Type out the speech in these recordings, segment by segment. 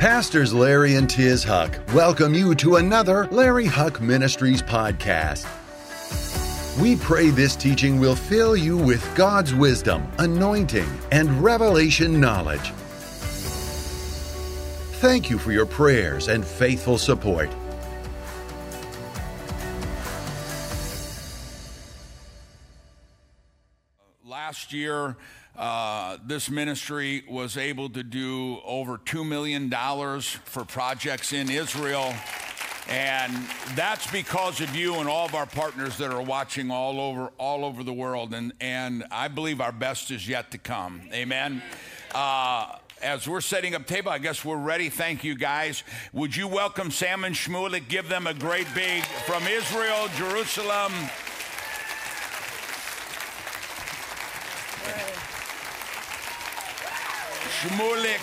Pastors Larry and Tiz Huch welcome you to another Larry Huch Ministries podcast. We pray this teaching will fill you with God's wisdom, anointing, and revelation knowledge. Thank you for your prayers and faithful support. Last year, uh, this ministry was able to do over $2 million for projects in Israel. And that's because of you and all of our partners that are watching all over, all over the world. And, and I believe our best is yet to come. Amen. Uh, as we're setting up table, I guess we're ready. Thank you, guys. Would you welcome Sam and Shmulik? Give them a great big from Israel, Jerusalem. Shmulik.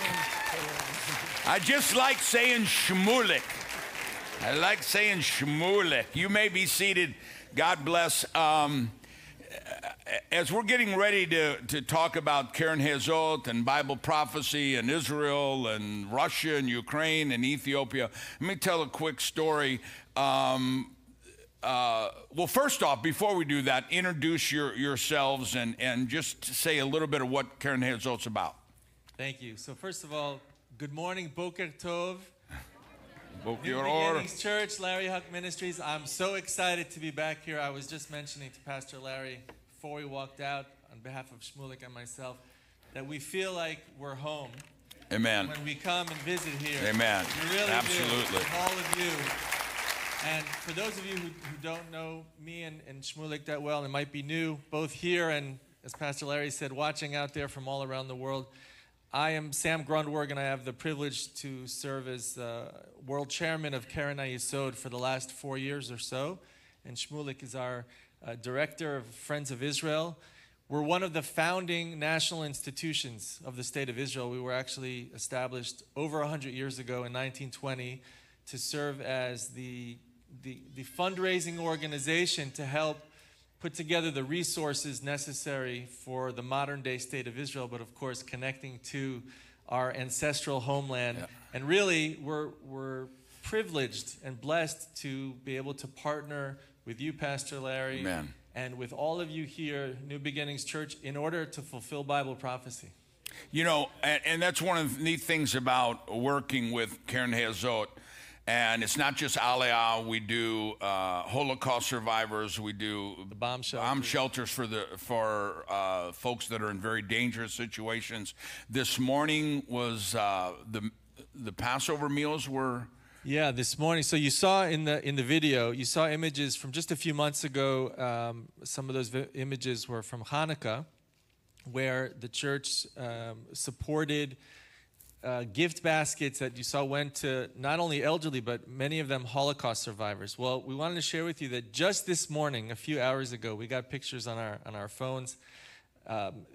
I just like saying Shmulik. I like saying Shmulik. You may be seated. God bless. Um, as we're getting ready to, to talk about Keren Hayesod and Bible prophecy and Israel and Russia and Ukraine and Ethiopia, let me tell a quick story. Um, uh, well, first off, before we do that, introduce your, yourselves and, and just say a little bit of what Keren Hayesod's about. Thank you. So first of all, good morning, Boker Tov. Boker Or. Church, Larry Huch Ministries. I'm so excited to be back here. I was just mentioning to Pastor Larry before we walked out, on behalf of Shmulik and myself, that we feel like we're home Amen. when we come and visit here. Amen. We really Absolutely. do. All of you. And for those of you who, who don't know me and, and Shmulik that well and might be new, both here and, as Pastor Larry said, watching out there from all around the world, I am Sam Grundwerg, and I have the privilege to serve as uh, world chairman of Keren Hayesod for the last four years or so. And Shmulik is our uh, director of Friends of Israel. We're one of the founding national institutions of the state of Israel. We were actually established over 100 years ago in 1920 to serve as the, the, the fundraising organization to help put together the resources necessary for the modern day state of Israel, but of course, connecting to our ancestral homeland. Yeah. And really, we're, we're privileged and blessed to be able to partner with you, Pastor Larry, Amen. and with all of you here, New Beginnings Church, in order to fulfill Bible prophecy. You know, and, and that's one of the neat things about working with Keren Hayesod. And it's not just Aliyah. We do uh, Holocaust survivors. We do The bomb shelters. bomb shelters for the for uh, folks that are in very dangerous situations. This morning was uh, the the Passover meals were. Yeah, this morning. So you saw in the in the video, you saw images from just a few months ago. Um, some of those vi- images were from Hanukkah, where the church um, supported uh, gift baskets that you saw went to not only elderly but many of them Holocaust survivors. Well, we wanted to share with you that just this morning, a few hours ago, we got pictures on our on our phones. Um,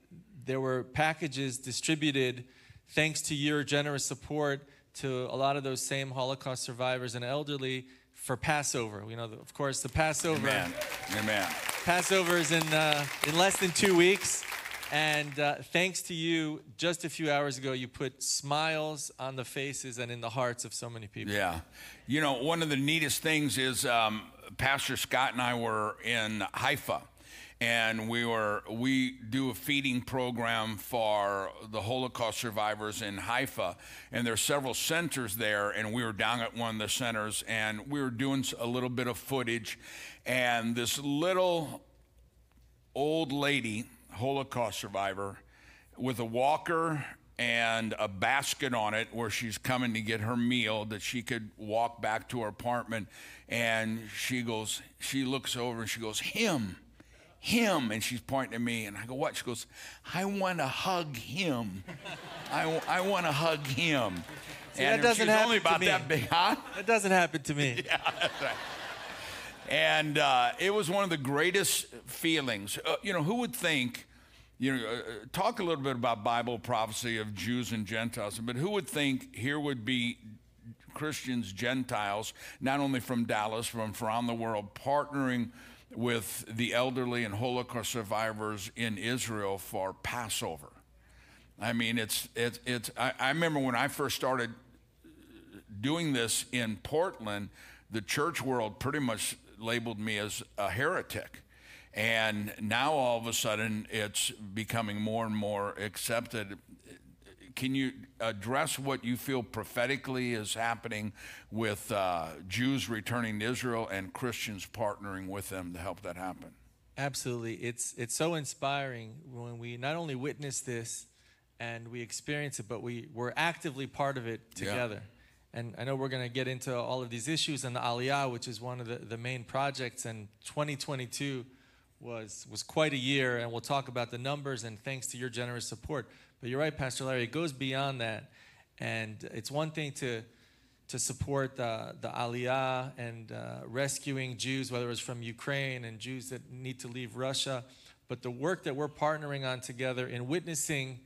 there were packages distributed thanks to your generous support to a lot of those same Holocaust survivors and elderly for Passover. You know, of course, the Passover. Amen. Amen. Passover is in uh, in less than two weeks, and uh, thanks to you, just a few hours ago, you put smiles on the faces and in the hearts of so many people. Yeah. You know, one of the neatest things is um, Pastor Scott and I were in Haifa. And we were we do a feeding program for the Holocaust survivors in Haifa, and there are several centers there. And we were down at one of the centers, and we were doing a little bit of footage, and this little old lady, Holocaust survivor, with a walker and a basket on it where she's coming to get her meal that she could walk back to her apartment. And she goes, she looks over and she goes, Him, him. And she's pointing at me. And I go, What? She goes, I want to hug him. I, I want to hug him. See, and that doesn't she's happen only to me. that big, huh? That doesn't happen to me. And uh, it was one of the greatest feelings. Uh, you know, who would think, you know, uh, talk a little bit about Bible prophecy of Jews and Gentiles, but who would think here would be Christians, Gentiles, not only from Dallas, from around the world, partnering with the elderly and Holocaust survivors in Israel for Passover? I mean, it's, it's, it's I, I remember when I first started doing this in Portland, the church world pretty much labeled me as a heretic. And now all of a sudden it's becoming more and more accepted. Can you address what you feel prophetically is happening with uh, Jews returning to Israel and Christians partnering with them to help that happen? Absolutely. It's, it's so inspiring when we not only witness this and we experience it, but we, we're actively part of it together. Yeah. And I know we're going to get into all of these issues and the Aliyah, which is one of the, the main projects. And 2022 was, was quite a year, and we'll talk about the numbers and thanks to your generous support. But you're right, Pastor Larry, it goes beyond that. And it's one thing to, to support the, the Aliyah and uh, rescuing Jews, whether it's from Ukraine and Jews that need to leave Russia, but the work that we're partnering on together in witnessing,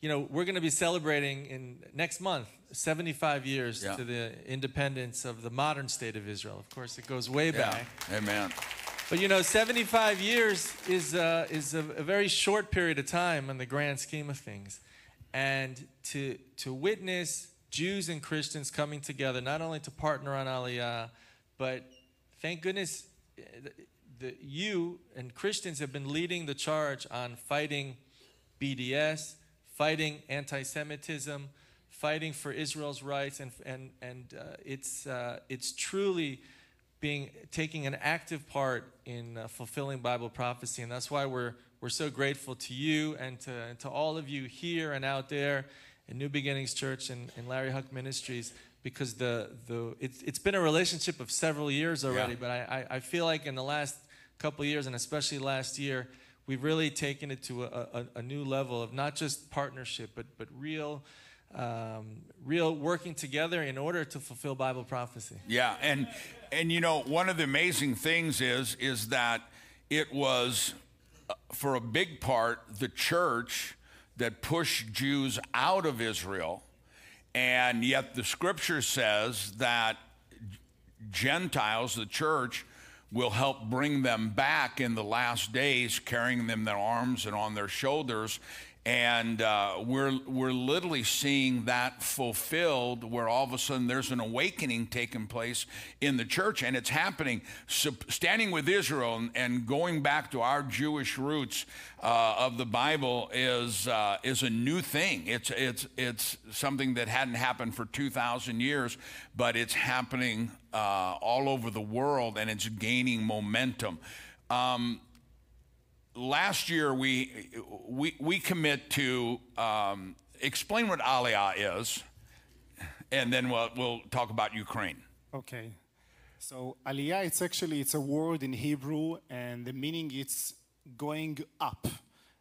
you know, we're going to be celebrating in next month 75 years yeah. to the independence of the modern state of Israel. Of course, it goes way yeah. back. Amen. But you know, 75 years is, uh, is a, a, very short period of time in the grand scheme of things. And to, to witness Jews and Christians coming together, not only to partner on Aliyah, but thank goodness the, you and Christians have been leading the charge on fighting BDS, fighting anti Semitism, fighting for Israel's rights, and, and, and uh, it's, uh, it's truly being taking an active part in uh, fulfilling Bible prophecy, and that's why we're we're so grateful to you and to, and to all of you here and out there in New Beginnings Church and, and Larry Huch Ministries because the the it's it's been a relationship of several years already, yeah. but I, I, I feel like in the last couple years and especially last year we've really taken it to a, a, a new level of not just partnership but but real um, real working together in order to fulfill Bible prophecy. Yeah, and and you know one of the amazing things is is that it was uh, for a big part the church that pushed Jews out of Israel, and yet the Scripture says that Gentiles, the church, will help bring them back in the last days, carrying them in their arms and on their shoulders and uh, we're, we're literally seeing that fulfilled where all of a sudden there's an awakening taking place in the church. And it's happening so standing with israel and, and, going back to our jewish roots uh, of the bible is, uh, is a new thing. It's, it's, it's something that hadn't happened for 2000 years but it's happening uh, all over the world and it's gaining momentum. Um, last year we, we, we commit to um, explain what Aliyah is, and then we'll, we'll talk about Ukraine. Okay. So Aliyah, it's actually it's a word in Hebrew, and the meaning it's going up.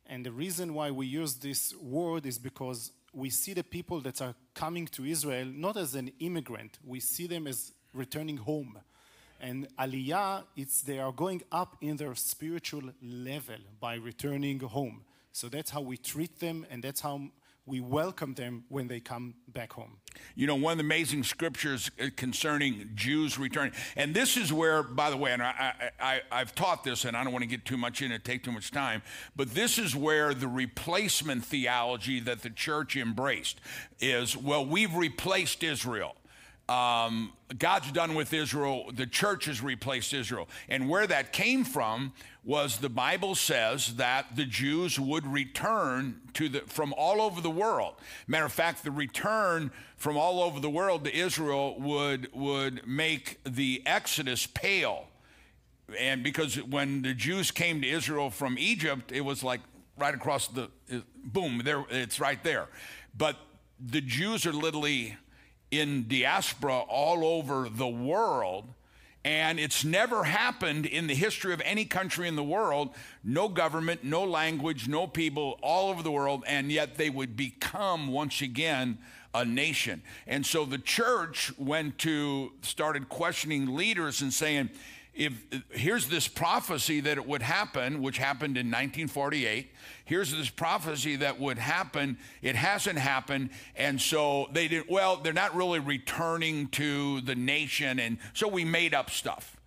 And the reason why we use this word is because we see the people that are coming to Israel not as an immigrant, we see them as returning home. And Aliyah, it's they are going up in their spiritual level by returning home. So that's how we treat them, and that's how we welcome them when they come back home. You know, one of the amazing scriptures uh, concerning Jews returning, and this is where, by the way, and I, I, I've taught this, and I don't want to get too much in it, take too much time, but this is where the replacement theology that the church embraced is well, we've replaced Israel. Um, God's done with Israel. The church has replaced Israel. And where that came from was the Bible says that the Jews would return to the, from all over the world. Matter of fact, the return from all over the world to Israel would, would make the Exodus pale. And because when the Jews came to Israel from Egypt, it was like right across the, boom, there, it's right there. But the Jews are literally in diaspora all over the world. And it's never happened in the history of any country in the world. No government, no language, no people all over the world. And yet they would become once again a nation. And so the church went to, started questioning leaders and saying, if here's this prophecy that it would happen, which happened in 1948. Here's this prophecy that would happen. It hasn't happened, and so they didn't. Well, they're not really returning to the nation, and so we made up stuff.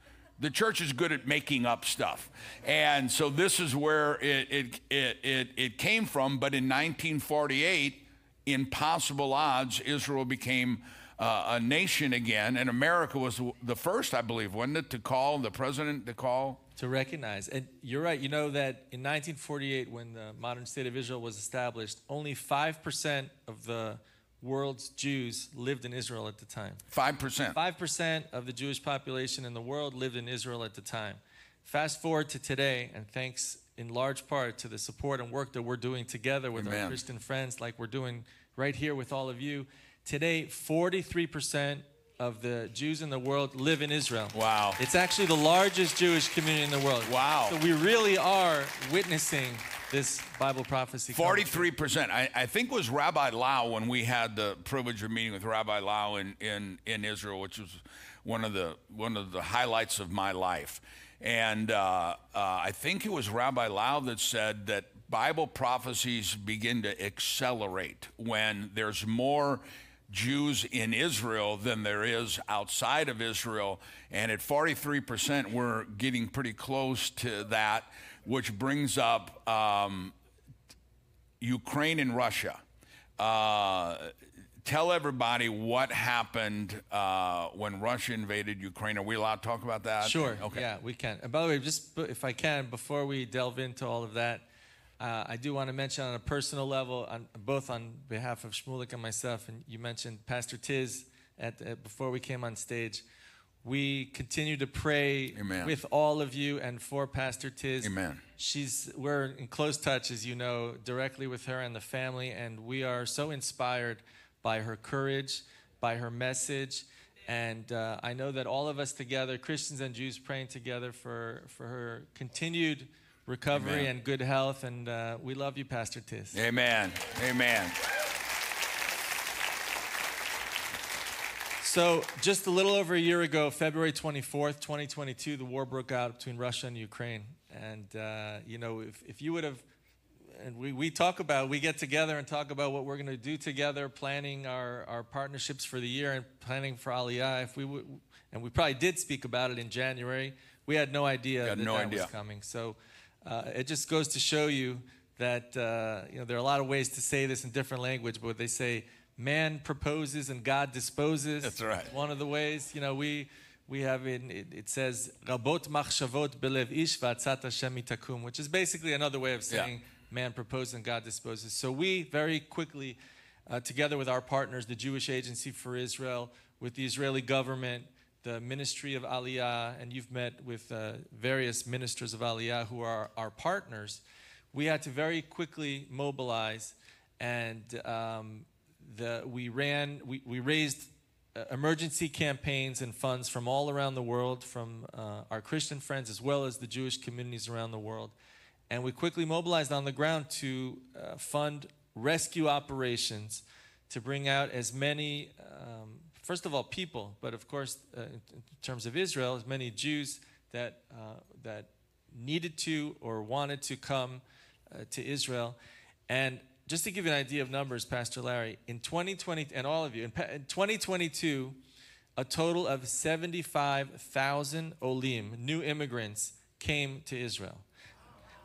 The church is good at making up stuff, and so this is where it it it it, it came from. But in 1948, in possible odds, Israel became uh, a nation again, and America was the first, I believe, wasn't it, to call the president to call to recognize. And you're right. You know that in 1948, when the modern state of Israel was established, only five percent of the world's Jews lived in Israel at the time. Five percent. Five percent of the Jewish population in the world lived in Israel at the time. Fast forward to today, and thanks in large part to the support and work that we're doing together with Amen. our Christian friends, like we're doing right here with all of you. Today, 43% of the Jews in the world live in Israel. Wow. It's actually the largest Jewish community in the world. Wow. So we really are witnessing this Bible prophecy. 43%. I, I think it was Rabbi Lau when we had the privilege of meeting with Rabbi Lau in, in, in Israel, which was one of the one of the highlights of my life. And uh, uh, I think it was Rabbi Lau that said that Bible prophecies begin to accelerate when there's more Jews in Israel than there is outside of Israel. And at 43%, we're getting pretty close to that, which brings up um, Ukraine and Russia. Uh, tell everybody what happened uh, when Russia invaded Ukraine. Are we allowed to talk about that? Sure. Okay. Yeah, we can. And by the way, just if I can, before we delve into all of that, uh, I do want to mention on a personal level, on, both on behalf of Shmulik and myself, and you mentioned Pastor Tiz at, uh, before we came on stage. We continue to pray Amen. with all of you and for Pastor Tiz. Amen. She's we're in close touch, as you know, directly with her and the family, and we are so inspired by her courage, by her message, and uh, I know that all of us together, Christians and Jews, praying together for for her continued recovery Amen. and good health. And uh, we love you, Pastor Tiz. Amen. Amen. So, just a little over a year ago, February 24th, 2022, the war broke out between Russia and Ukraine. And, uh, you know, if, if you would have, and we, we talk about, we get together and talk about what we're going to do together, planning our, our partnerships for the year and planning for Aliyah. If we would, and we probably did speak about it in January, we had no idea Had that no that idea. was coming. So, uh, it just goes to show you that, uh, you know, there are a lot of ways to say this in different language, but they say, man proposes and God disposes. That's right. One of the ways, you know, we we have in it, it says rabot machshavot belev ish v'atzat Hashem itakum, which is basically another way of Yeah. saying man proposes and God disposes. So we very quickly, uh, together with our partners, the Jewish Agency for Israel, with the Israeli government, the Ministry of Aliyah, and you've met with uh, various ministers of Aliyah who are our partners. We had to very quickly mobilize and um, the, we ran, we, we raised uh, emergency campaigns and funds from all around the world, from uh, our Christian friends as well as the Jewish communities around the world. And we quickly mobilized on the ground to uh, fund rescue operations to bring out as many, um, first of all, people, but of course, uh, in, terms of Israel, as many Jews that, uh, that needed to or wanted to come uh, to Israel. And just to give you an idea of numbers, Pastor Larry, in 2020, and all of you, in 2022, a total of 75,000 Olim, new immigrants, came to Israel.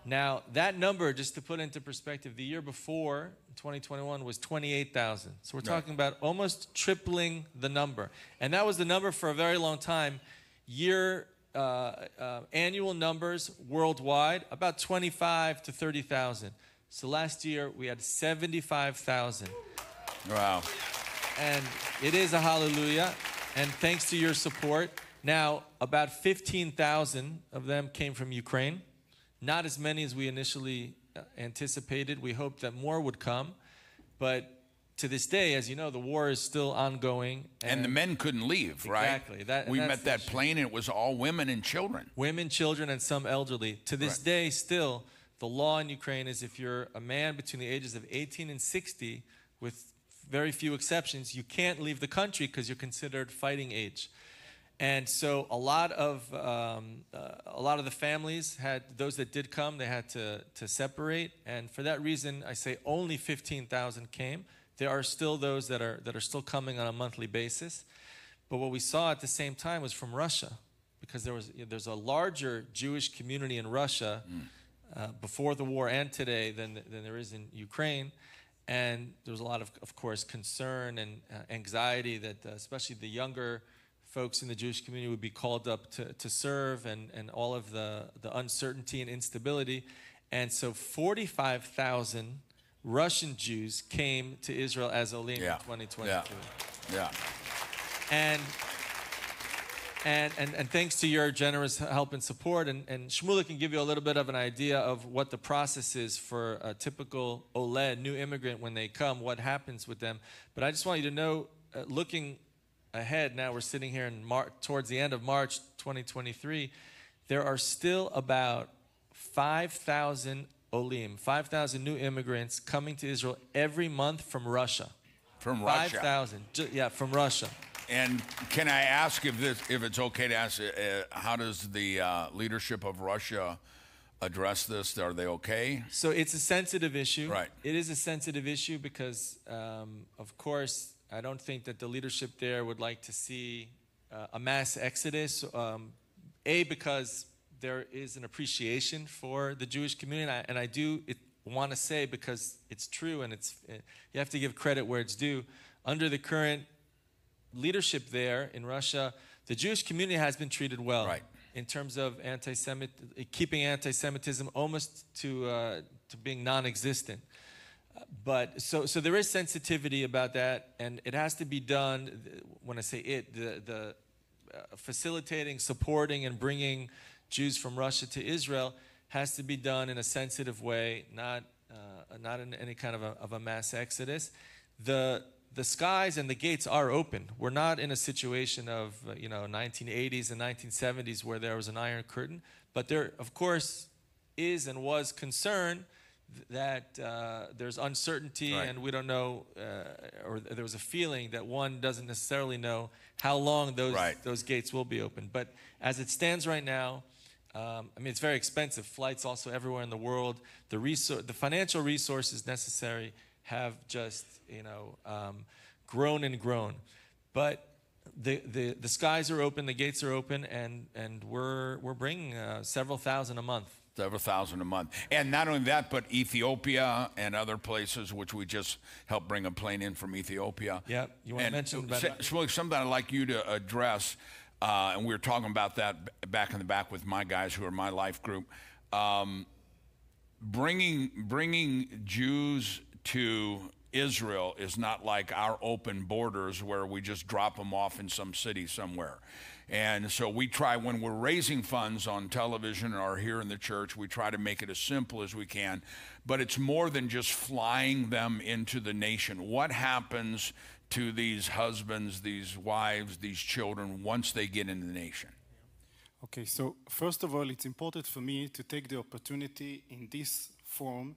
Now, that number, just to put into perspective, the year before, 2021, was 28,000. So we're talking about almost tripling the number. And that was the number for a very long time. Year, uh, uh, annual numbers worldwide, about 25 to 30,000. So last year, we had 75,000 Wow. and it is a hallelujah. And thanks to your support, now about 15,000 of them came from Ukraine. Not as many as we initially uh, anticipated. We hoped that more would come. But to this day, as you know, the war is still ongoing. And the men couldn't leave, right? Exactly. That- we met that issue. plane, and it was all women and children. women, children, and some elderly. To this Right. day, still, the law in Ukraine is if you're a man between the ages of 18 and 60, with very few exceptions, you can't leave the country because you're considered fighting age. And so a lot of um, uh, a lot of the families had those that did come, they had to to separate, and for that reason, I say only 15,000 came. There are still those that are that are still coming on a monthly basis. But what we saw at the same time was from Russia, because there was there's a larger Jewish community in Russia uh, before the war and today than than there is in Ukraine, And there was a lot of, of course, concern and uh, anxiety that, uh, especially the younger folks in the Jewish community, would be called up to, to serve, and, and all of the, the uncertainty and instability. And so 45,000 Russian Jews came to Israel as Olim Yeah. in 2022. Yeah. Yeah. And, and, and, and thanks to your generous help and support, and, and Shmulik can give you a little bit of an idea of what the process is for a typical Ole, new immigrant, when they come, what happens with them. But I just want you to know, uh, looking ahead now, we're sitting here in Mar- towards the end of March 2023, there are still about 5,000 Olim, 5,000 new immigrants coming to Israel every month from Russia. From Russia. 5,000, yeah, from Russia. And can I ask if this, if it's okay to ask, uh, how does the uh, leadership of Russia address this? Are they okay? So it's a sensitive issue. Right. It is a sensitive issue because, um, of course, I don't think that the leadership there would like to see uh, a mass exodus. Um, a because there is an appreciation for the Jewish community, and I, and I do want to say because it's true, and it's you have to give credit where it's due. Under the current leadership there in Russia, the Jewish community has been treated well Right. in terms of anti-Semit, keeping anti-Semitism almost to uh, to being non-existent. But so so there is sensitivity about that, and it has to be done. When I say it, the the uh, facilitating, supporting, and bringing Jews from Russia to Israel has to be done in a sensitive way, not uh, not in any kind of a, of a mass exodus. The the skies and the gates are open. We're not in a situation of uh, you know 1980s and 1970s where there was an iron curtain, but there of course is and was concern that uh, there's uncertainty Right. and we don't know, uh, or there was a feeling that one doesn't necessarily know how long those Right. those gates will be open. But as it stands right now, um, I mean, it's very expensive. Flights also everywhere in the world. The resor- the financial resources necessary have just you know um, grown and grown. But the, the the skies are open, the gates are open, and and we're we're bringing uh, several thousand a month. Several thousand a month. And not only that, but Ethiopia and other places, which we just helped bring a plane in from Ethiopia. Yeah, you wanna And mention about that? Something I'd like you to address, uh, and we were talking about that back in the back with my guys who are my life group. Um, bringing bringing Jews to Israel is not like our open borders where we just drop them off in some city somewhere. And so we try when we're raising funds on television or here in the church, we try to make it as simple as we can. But it's more than just flying them into the nation. What happens to these husbands, these wives, these children once they get into the nation? Okay, so first of all, it's important for me to take the opportunity in this forum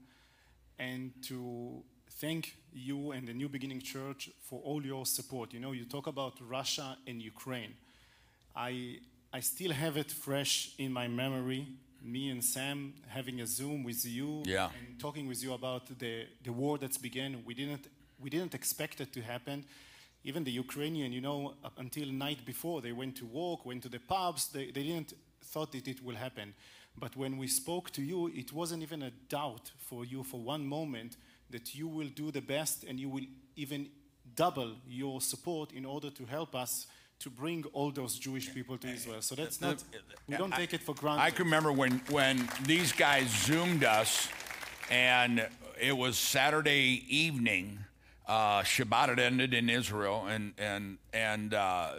and to thank you and the New Beginning Church for all your support. You know, you talk about Russia and Ukraine. I, I still have it fresh in my memory. Me and Sam having a Zoom with you Yeah. and talking with you about the, the war that's began. We didn't, we didn't expect it to happen. Even the Ukrainian, you know, up until night before, they went to walk, went to the pubs. They, they didn't thought that it will happen. But when we spoke to you, it wasn't even a doubt for you for one moment that you will do the best and you will even double your support in order to help us to bring all those Jewish people to Israel. So that's not, we don't take it for granted. I can remember when when these guys zoomed us, and it was Saturday evening. Uh, Shabbat had ended in Israel, and and and uh,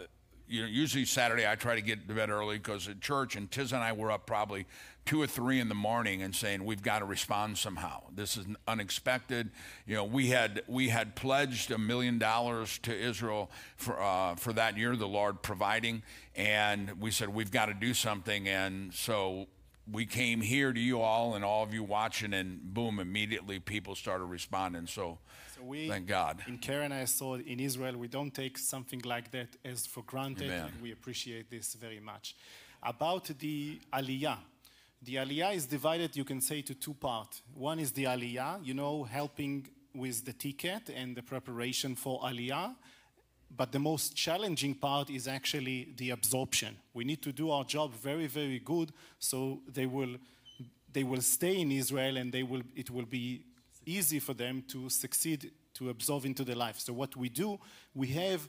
you know, usually Saturday I try to get to bed early because at church, and Tiz and I were up probably two or three in the morning and saying we've got to respond somehow. This is unexpected. You know, we had we had pledged a million dollars to Israel for uh, for that year, the Lord providing, and we said we've got to do something, and so we came here to you all and all of you watching, and boom, immediately people started responding. So, So we, thank God. In Keren Hayesod in Israel, we don't take something like that as for granted, Amen. and we appreciate this very much. About the Aliyah, the Aliyah is divided, you can say, to two parts. One is the Aliyah, you know, helping with the ticket and the preparation for Aliyah. But the most challenging part is actually the absorption. We need to do our job very, very good so they will, they will stay in Israel and they will, it will be easy for them to succeed to absorb into the life. So what we do, we have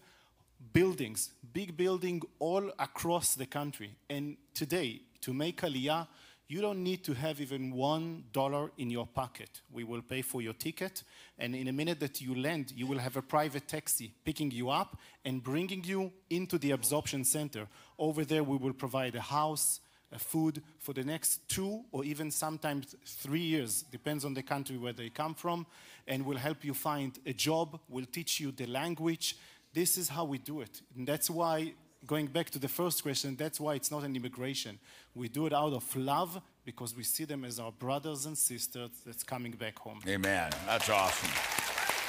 buildings, big building all across the country. And today, to make Aliyah, you don't need to have even one dollar in your pocket. We will pay for your ticket, and in a minute that you land, you will have a private taxi picking you up and bringing you into the absorption center. Over there, we will provide a house, a food for the next two or even sometimes three years, depends on the country where they come from, and will help you find a job, will teach you the language. This is how we do it. And that's why going back to the first question, that's why it's not an immigration. We do it out of love because we see them as our brothers and sisters that's coming back home. Amen. That's awesome.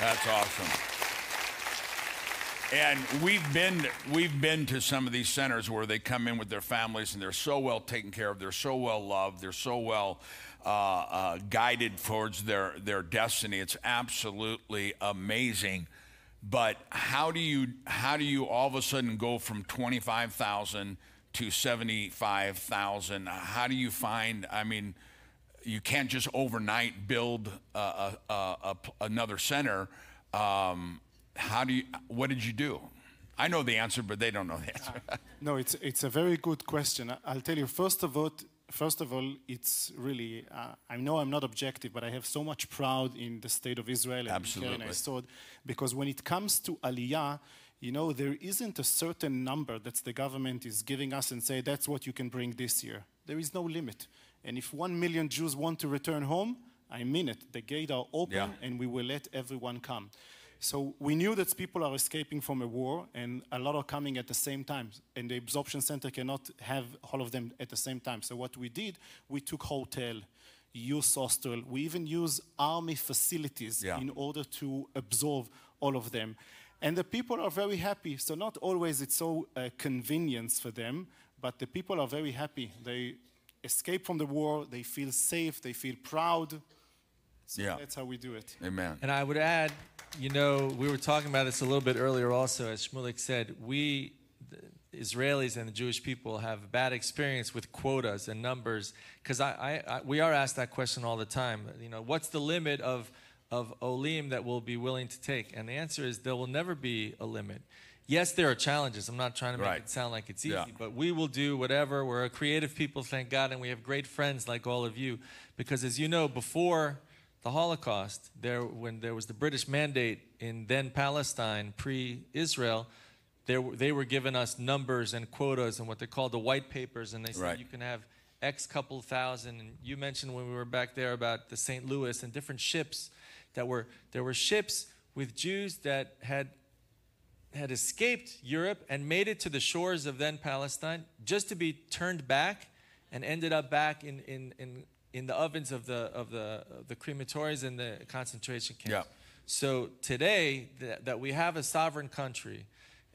That's awesome. And we've been we've been to some of these centers where they come in with their families and they're so well taken care of, they're so well loved, they're so well uh, uh, guided towards their their destiny. It's absolutely amazing. But how do you how do you all of a sudden go from twenty five thousand to seventy five thousand? How do you find? I mean, you can't just overnight build a, a, a, another center. Um, how do you? What did you do? I know the answer, but they don't know the answer. no, it's it's a very good question. I'll tell you. First of all, first of all, it's really. Uh, I know I'm not objective, but I have so much pride in the state of Israel and Absolutely. Keren Hayesod, because when it comes to Aliyah, you know, there isn't a certain number that the government is giving us and say that's what you can bring this year. There is no limit. And if one million Jews want to return home, I mean it. The gates are open, Yeah. and we will let everyone come. So we knew that people are escaping from a war, and a lot are coming at the same time. And the absorption center cannot have all of them at the same time. So what we did, we took hotel, youth hostel. We even use army facilities Yeah. in order to absorb all of them. And the people are very happy. So not always it's so uh, convenience for them, but the people are very happy. They escape from the war. They feel safe. They feel proud. So Yeah. that's how we do it. Amen. And I would add, you know, we were talking about this a little bit earlier also, as Shmulik said, we, the Israelis and the Jewish people, have a bad experience with quotas and numbers. Because I, I, I, we are asked that question all the time. You know, what's the limit of, of Olim that we'll be willing to take? And the answer is there will never be a limit. Yes, there are challenges. I'm not trying to make Right. it sound like it's easy, Yeah. but we will do whatever. We're a creative people, thank God, and we have great friends like all of you. Because as you know, before the Holocaust, there when there was the British mandate in then Palestine, pre-Israel, there, were- they were giving us numbers and quotas and what they called the white papers, and they said Right. you can have X couple thousand. And you mentioned when we were back there about the St. Louis and different ships that were there were ships with Jews that had had escaped Europe and made it to the shores of then Palestine just to be turned back and ended up back in, in, in, in the ovens of the, of the, of the crematories and the concentration camps. Yeah. So today that, that we have a sovereign country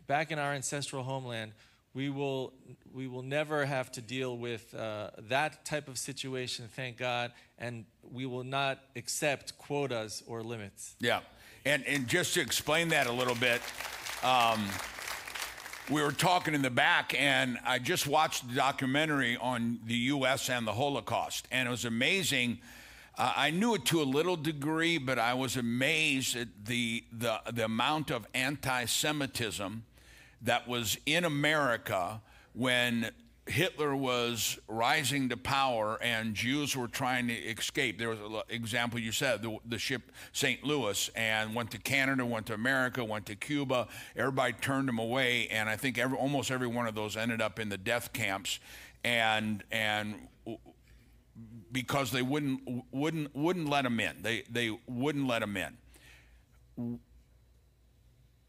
back in our ancestral homeland, we will, we will never have to deal with uh, that type of situation, thank God, and we will not accept quotas or limits. Yeah. And, and just to explain that a little bit, um, we were talking in the back, and I just watched the documentary on the U.S. and the Holocaust, and it was amazing. Uh, I knew it to a little degree, but I was amazed at the, the, the amount of anti Semitism that was in America when Hitler was rising to power and Jews were trying to escape. There was an example you said the, the ship St. Louis and went to Canada, went to America, went to Cuba. Everybody turned them away, and I think every, almost every one of those ended up in the death camps. And and because they wouldn't wouldn't wouldn't let them in, they they wouldn't let them in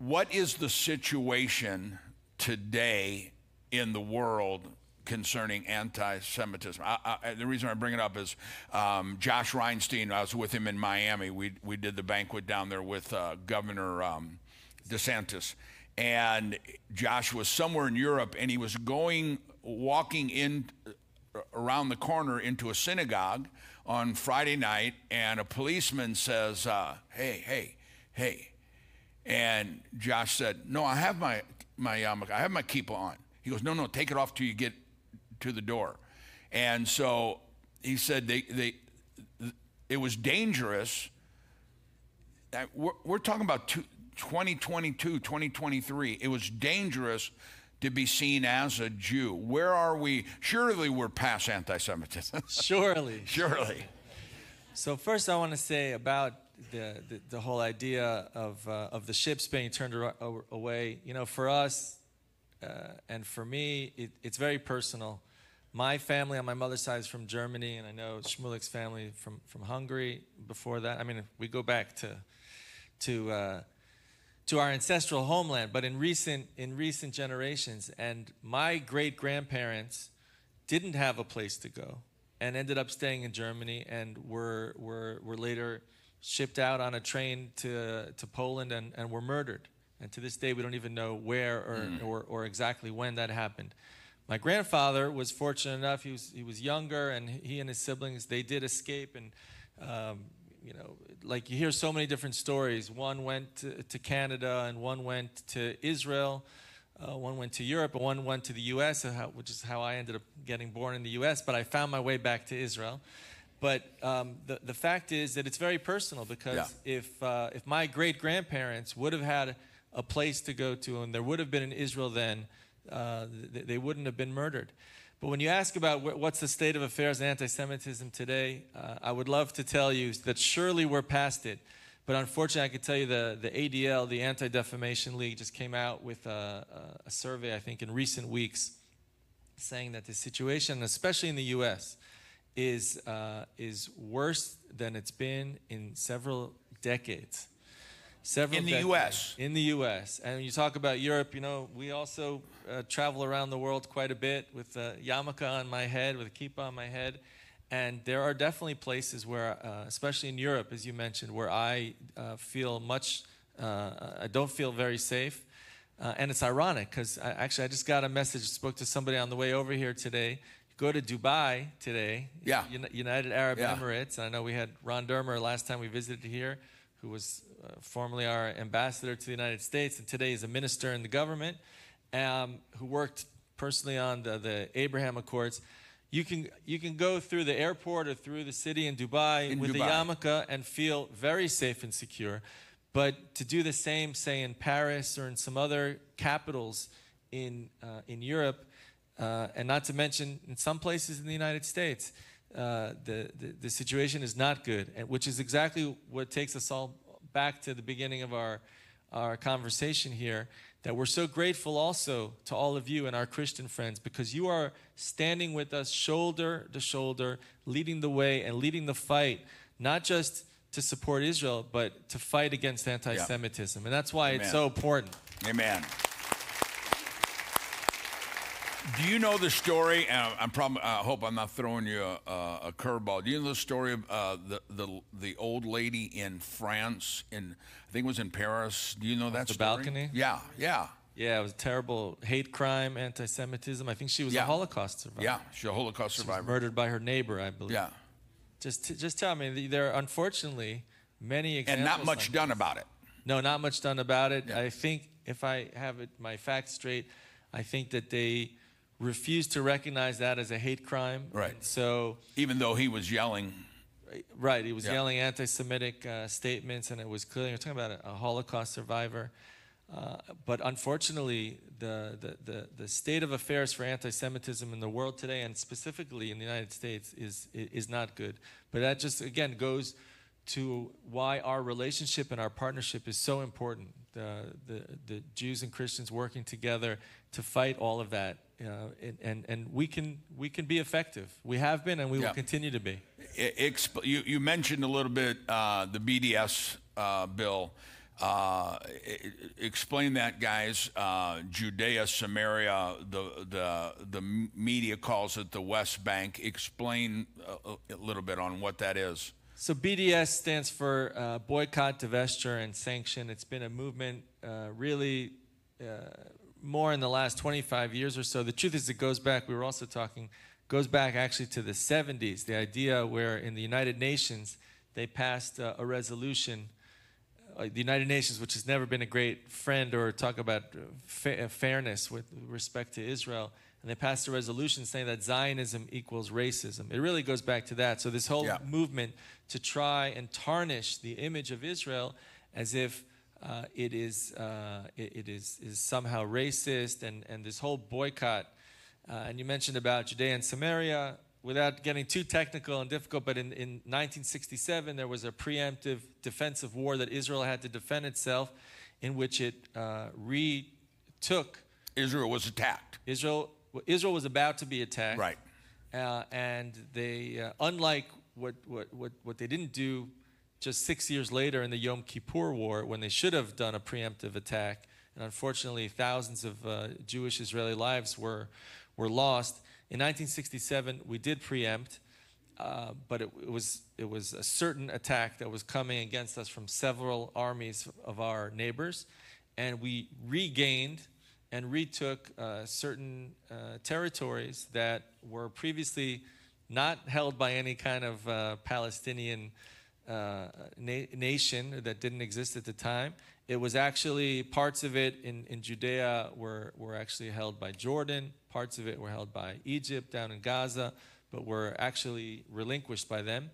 what is the situation today in the world concerning anti-Semitism? I, I, the reason I bring it up is um, Josh Reinstein. I was with him in Miami. We we did the banquet down there with uh, Governor um, DeSantis, and Josh was somewhere in Europe, and he was going walking in around the corner into a synagogue on Friday night, and a policeman says, uh, "Hey, hey, hey." And Josh said, "No, I have my my yarmulke. I have my kippah on." He goes, "No, no, take it off till you get to the door." And so he said they they it was dangerous uh, we're, we're talking about 2022, 2023. It was dangerous to be seen as a Jew. Where are we? Surely we're past anti Semitism. Surely. Surely. So first, I want to say about the, the, the whole idea of, uh, of the ships being turned away. You know, for us uh, and for me, it, it's very personal. My family on my mother's side is from Germany, and I know Shmulik's family from, from Hungary before that. I mean, we go back to, to, uh, to our ancestral homeland, but in recent, in recent generations. And my great grandparents didn't have a place to go and ended up staying in Germany and were, were, were later shipped out on a train to, to Poland and, and were murdered. And to this day, we don't even know where or, mm. or, or, exactly when that happened. My grandfather was fortunate enough, he was, he was younger, and he and his siblings, they did escape. And, um, you know, like you hear so many different stories. One went to, to Canada, and one went to Israel. Uh, one went to Europe, and one went to the U.S., uh, which is how I ended up getting born in the U.S., but I found my way back to Israel. But um, the, the fact is that it's very personal because yeah. if, uh, if my great grandparents would have had a place to go to and there would have been an Israel then, uh, they, they wouldn't have been murdered. But when you ask about what's the state of affairs in anti Semitism today, uh, I would love to tell you that surely we're past it. But unfortunately, I can tell you the, the ADL, the Anti Defamation League, just came out with a, a, survey, I think, in recent weeks saying that the situation, especially in the US, is, uh, is worse than it's been in several decades. Several in the decades. U.S. In the U.S. And you talk about Europe, you know, we also uh, travel around the world quite a bit with a yarmulke on my head, with a kippah on my head. And there are definitely places where, uh, especially in Europe, as you mentioned, where I uh, feel much, uh, I don't feel very safe. Uh, and it's ironic because actually I just got a message, spoke to somebody on the way over here today go to Dubai today, yeah. United Arab yeah. Emirates. I know we had Ron Dermer last time we visited here, who was uh, formerly our ambassador to the United States, and today is a minister in the government, um, who worked personally on the, the Abraham Accords. You can you can go through the airport or through the city in Dubai in with Dubai. a yarmulke and feel very safe and secure. But to do the same, say in Paris or in some other capitals in uh, in Europe, uh, and not to mention, in some places in the United States, uh, the, the, the, situation is not good, and, which is exactly what takes us all back to the beginning of our, our conversation here. That we're so grateful also to all of you and our Christian friends because you are standing with us shoulder to shoulder, leading the way and leading the fight, not just to support Israel, but to fight against anti Semitism. Yeah. And that's why Amen. it's so important. Amen. Do you know the story? Uh, I'm probably. I hope I'm not throwing you a, a curveball. Do you know the story of uh, the the the old lady in France? In I think it was in Paris. Do you know that the story? balcony? Yeah, yeah. Yeah, it was a terrible hate crime, anti-Semitism. I think she was yeah. a Holocaust survivor. Yeah, she's a Holocaust survivor. murdered by her neighbor, I believe. Yeah. Just just tell me, there are unfortunately many examples. And not much like done this. about it. No, not much done about it. Yeah. I think if I have it, my facts straight, I think that they refused to recognize that as a hate crime. Right. And so even though he was yelling. Right, he was yeah. yelling anti-Semitic uh, statements, and it was clearly you're talking about a, a Holocaust survivor. Uh, but unfortunately, the, the, the, the, state of affairs for anti-Semitism in the world today, and specifically in the United States, is is not good. But that just again goes to why our relationship and our partnership is so important. The, the, the Jews and Christians working together to fight all of that uh, and, and, and we can we can be effective. We have been, and we yeah. will continue to be. Exp- you, you mentioned a little bit uh, the BDS uh, bill. Uh, explain that, guys. Uh, Judea, Samaria, the the the media calls it the West Bank. Explain a, a little bit on what that is. So BDS stands for uh, boycott, divestiture, and sanction. It's been a movement really more in the last 25 years or so. The truth is, it goes back, we were also talking, goes back actually to the 70s. The idea where in the United Nations, they passed uh, a resolution. Uh, the United Nations, which has never been a great friend or talk about fa- uh, fairness with respect to Israel, and they passed a resolution saying that Zionism equals racism. It really goes back to that. So, this whole yeah. movement to try and tarnish the image of Israel as if uh, it is uh, it, it is is somehow racist and and this whole boycott. Uh, and you mentioned about Judea and Samaria. Without getting too technical and difficult, but in, in 1967 there was a preemptive defensive war that Israel had to defend itself, in which it uh, retook Israel was attacked. Israel. Israel was about to be attacked, Right. uh, and they, uh, unlike what, what, what, what they didn't do just six years later in the Yom Kippur War, when they should have done a preemptive attack, and unfortunately thousands of uh, Jewish Israeli lives were, were lost. In 1967, we did preempt, uh, but it, it, was, it was a certain attack that was coming against us from several armies of our neighbors, and we regained and retook uh, certain uh, territories that were previously not held by any kind of uh, Palestinian uh, na- nation that didn't exist at the time. It was actually parts of it in, in Judea were, were actually held by Jordan, parts of it were held by Egypt down in Gaza, but were actually relinquished by them.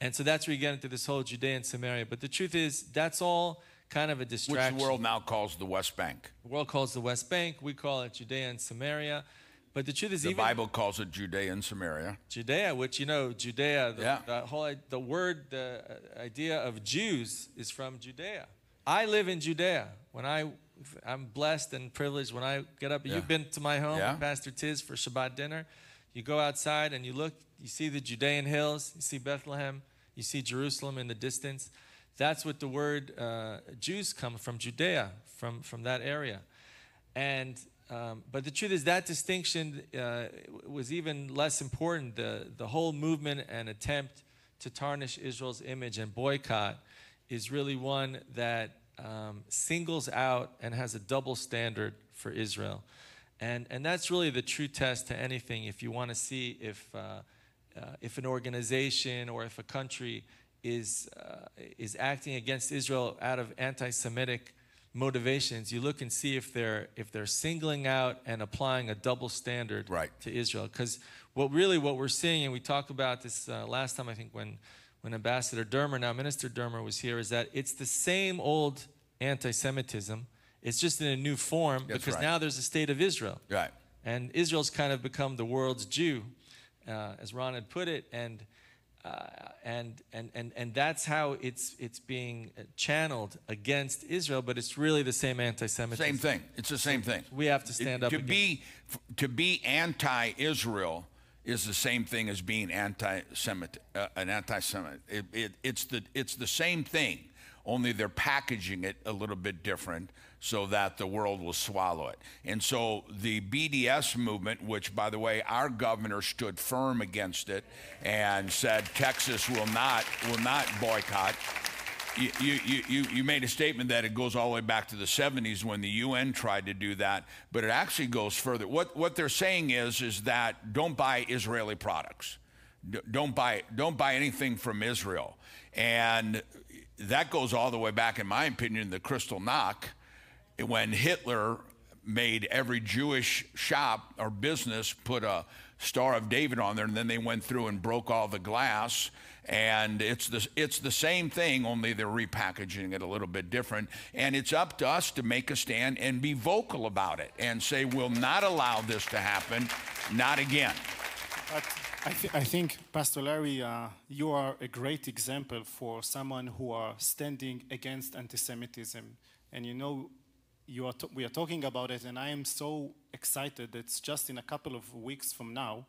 And so that's where you get into this whole Judea and Samaria. But the truth is, that's all kind of a distraction. Which the world now calls the West Bank. The world calls the West Bank. We call it Judea and Samaria. But the truth is, The even Bible calls it Judea and Samaria. Judea, which you know, Judea, the, Yeah. the whole the word, the uh, idea of Jews is from Judea. I live in Judea. When I, I'm blessed and privileged. When I get up, Yeah. you've been to my home, Yeah. Pastor Tiz, for Shabbat dinner. You go outside and you look. You see the Judean hills. You see Bethlehem. You see Jerusalem in the distance. That's what the word uh, Jews come from Judea, from from that area. And um, but the truth is that distinction uh, was even less important. The the whole movement and attempt to tarnish Israel's image and boycott is really one that um, singles out and has a double standard for Israel, and and that's really the true test to anything. If you want to see if uh, uh, if an organization or if a country is uh, is acting against Israel out of anti-Semitic motivations, you look and see if they're if they're singling out and applying a double standard Right. to Israel. Because what really what we're seeing, and we talked about this uh, last time, I think when when Ambassador Dermer, now Minister Dermer, was here, is that it's the same old anti-Semitism. It's just in a new form That's because right. now there's a state of Israel. Right. And Israel's kind of become the world's Jew, uh, as Ron had put it, and uh, and and and and that's how it's it's being channeled against Israel. But it's really the same anti-Semitism. Same thing. It's the same thing. We have to stand It- up To against- be to be anti-Israel is the same thing as being anti-Semit, uh, an anti-Semit. It, it, it's the it's the same thing. Only they're packaging it a little bit different so that the world will swallow it. And so the BDS movement, which by the way, our governor stood firm against it and said Texas will not will not boycott you, you, you, you made a statement that it goes all the way back to the 70s when the UN tried to do that, but it actually goes further. What, what they're saying is, is that don't buy Israeli products. Don't buy, don't buy anything from Israel. And that goes all the way back, in my opinion, the Kristallnacht, when Hitler made every Jewish shop or business put a Star of David on there, and then they went through and broke all the glass. And it's the, it's the same thing, only they're repackaging it a little bit different. And it's up to us to make a stand and be vocal about it and say, we'll not allow this to happen, not again. But I, th- I think, Pastor Larry, uh, you are a great example for someone who are standing against anti-Semitism. And you know, you are we are talking about it, and I am so excited that just in a couple of weeks from now,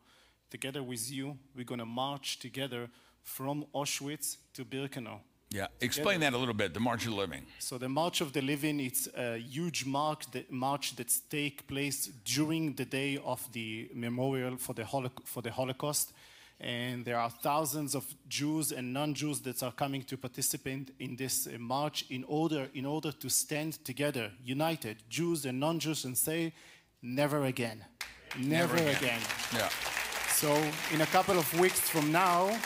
together with you, we're going to march together from Auschwitz to Birkenau. Yeah, explain that a little bit, the March of the Living. So the March of the Living, it's a huge march that, march that take place during the day of the memorial for the, for the Holocaust. And there are thousands of Jews and non-Jews that are coming to participate in this uh, march in order, in order to stand together, united, Jews and non-Jews, and say, never again. Never, again. again. Yeah. So in a couple of weeks from now,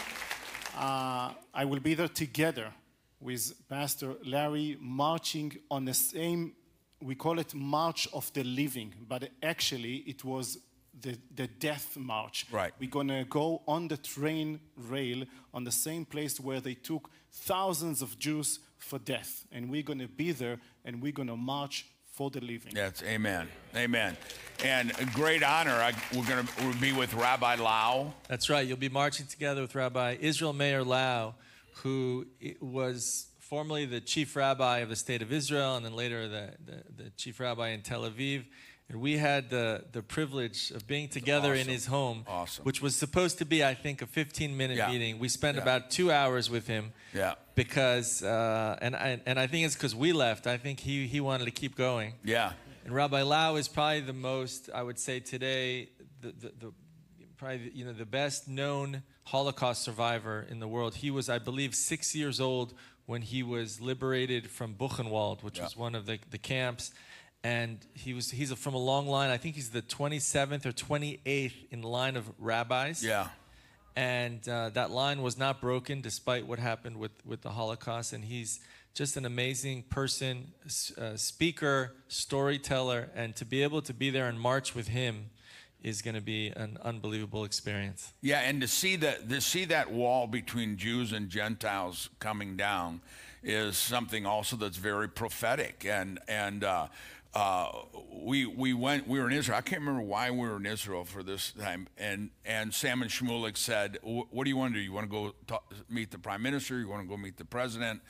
uh, I will be there together with Pastor Larry marching on the same, we call it March of the Living, but actually it was the, the death march. Right. We're going to go on the train rail on the same place where they took thousands of Jews for death. And we're going to be there and we're going to march for the living. That's amen. Amen. And a great honor. I, we're going to be with Rabbi Lau. That's right. You'll be marching together with Rabbi Israel Meir Lau, who was formerly the chief rabbi of the state of Israel and then later the, the, the chief rabbi in Tel Aviv. And we had the, the privilege of being together in his home, Awesome. which was supposed to be, I think, a 15 minute Yeah. meeting. We spent Yeah. about two hours with him Yeah. because, uh, and, I, and I think it's because we left. I think he, he wanted to keep going. Yeah. And Rabbi Lau is probably the most, I would say today, the, the, the probably the, you know the best known Holocaust survivor in the world. He was, I believe, six years old when he was liberated from Buchenwald, which Yeah. was one of the, the camps. And he was he's from a long line. I think he's the 27th or 28th in line of rabbis Yeah. and uh, that line was not broken despite what happened with, with the Holocaust. And he's just an amazing person, uh, speaker, storyteller, and to be able to be there and march with him is going to be an unbelievable experience. Yeah, and to see that to see that wall between Jews and Gentiles coming down is something also that's very prophetic. And and uh, uh, we we went we were in Israel. I can't remember why we were in Israel for this time. And and Sam and Shmulik said, "What do you want to do? You want to go talk, meet the prime minister? You want to go meet the president?"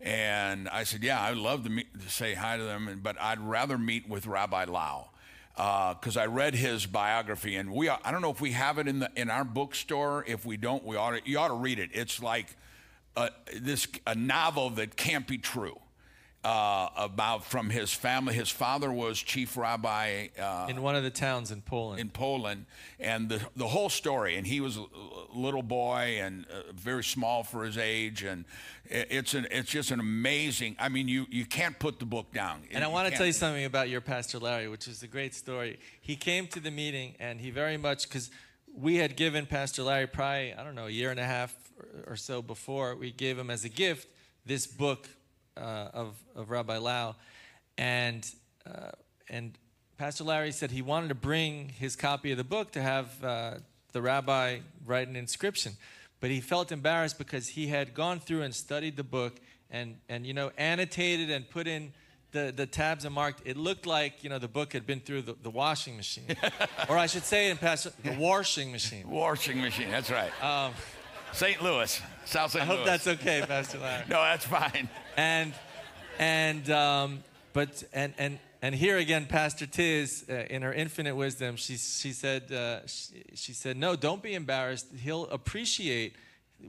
And I said, "Yeah, I'd love to meet to say hi to them, but I'd rather meet with Rabbi Lau." because I read his biography, and we I don't know if we have it in the in our bookstore. If we don't, we ought to, you ought to read it. It's like a, this a novel that can't be true uh, about from his family. His father was chief rabbi uh, In one of the towns in Poland. in Poland, and the the whole story. And he was a little boy and uh, very small for his age, and it's an it's just an amazing. I mean, you you can't put the book down. And I want to tell you something about your pastor Larry, which is a great story. He came to the meeting, and he very much because we had given Pastor Larry probably I don't know a year and a half or so before we gave him as a gift this book uh, of of Rabbi Lau, and uh, and Pastor Larry said he wanted to bring his copy of the book to have uh, the rabbi write an inscription, but he felt embarrassed because he had gone through and studied the book and and you know annotated and put in the, the tabs and marked. It looked like you know the book had been through the, the washing machine, or I should say in past the washing machine. washing machine. That's right. Um, St. Louis, South St. Louis. I hope that's okay, Pastor Larry. No, that's fine. and and um, but and and and here again, Pastor Tiz, uh, in her infinite wisdom, she she said uh, she, she said, no, don't be embarrassed. He'll appreciate